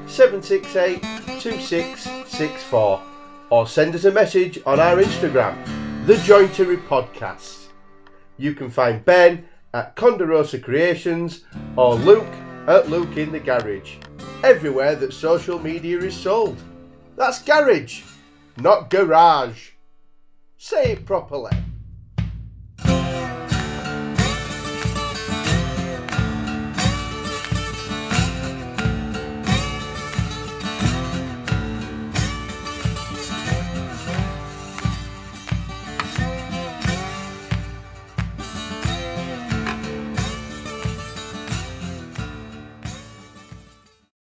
768 2664 or send us a message on our Instagram, The Jointery Podcast you can find Ben at Conderosa Creations or Luke at Luke in the Garage. Everywhere that social media is sold. That's garage, not garage. Say it properly.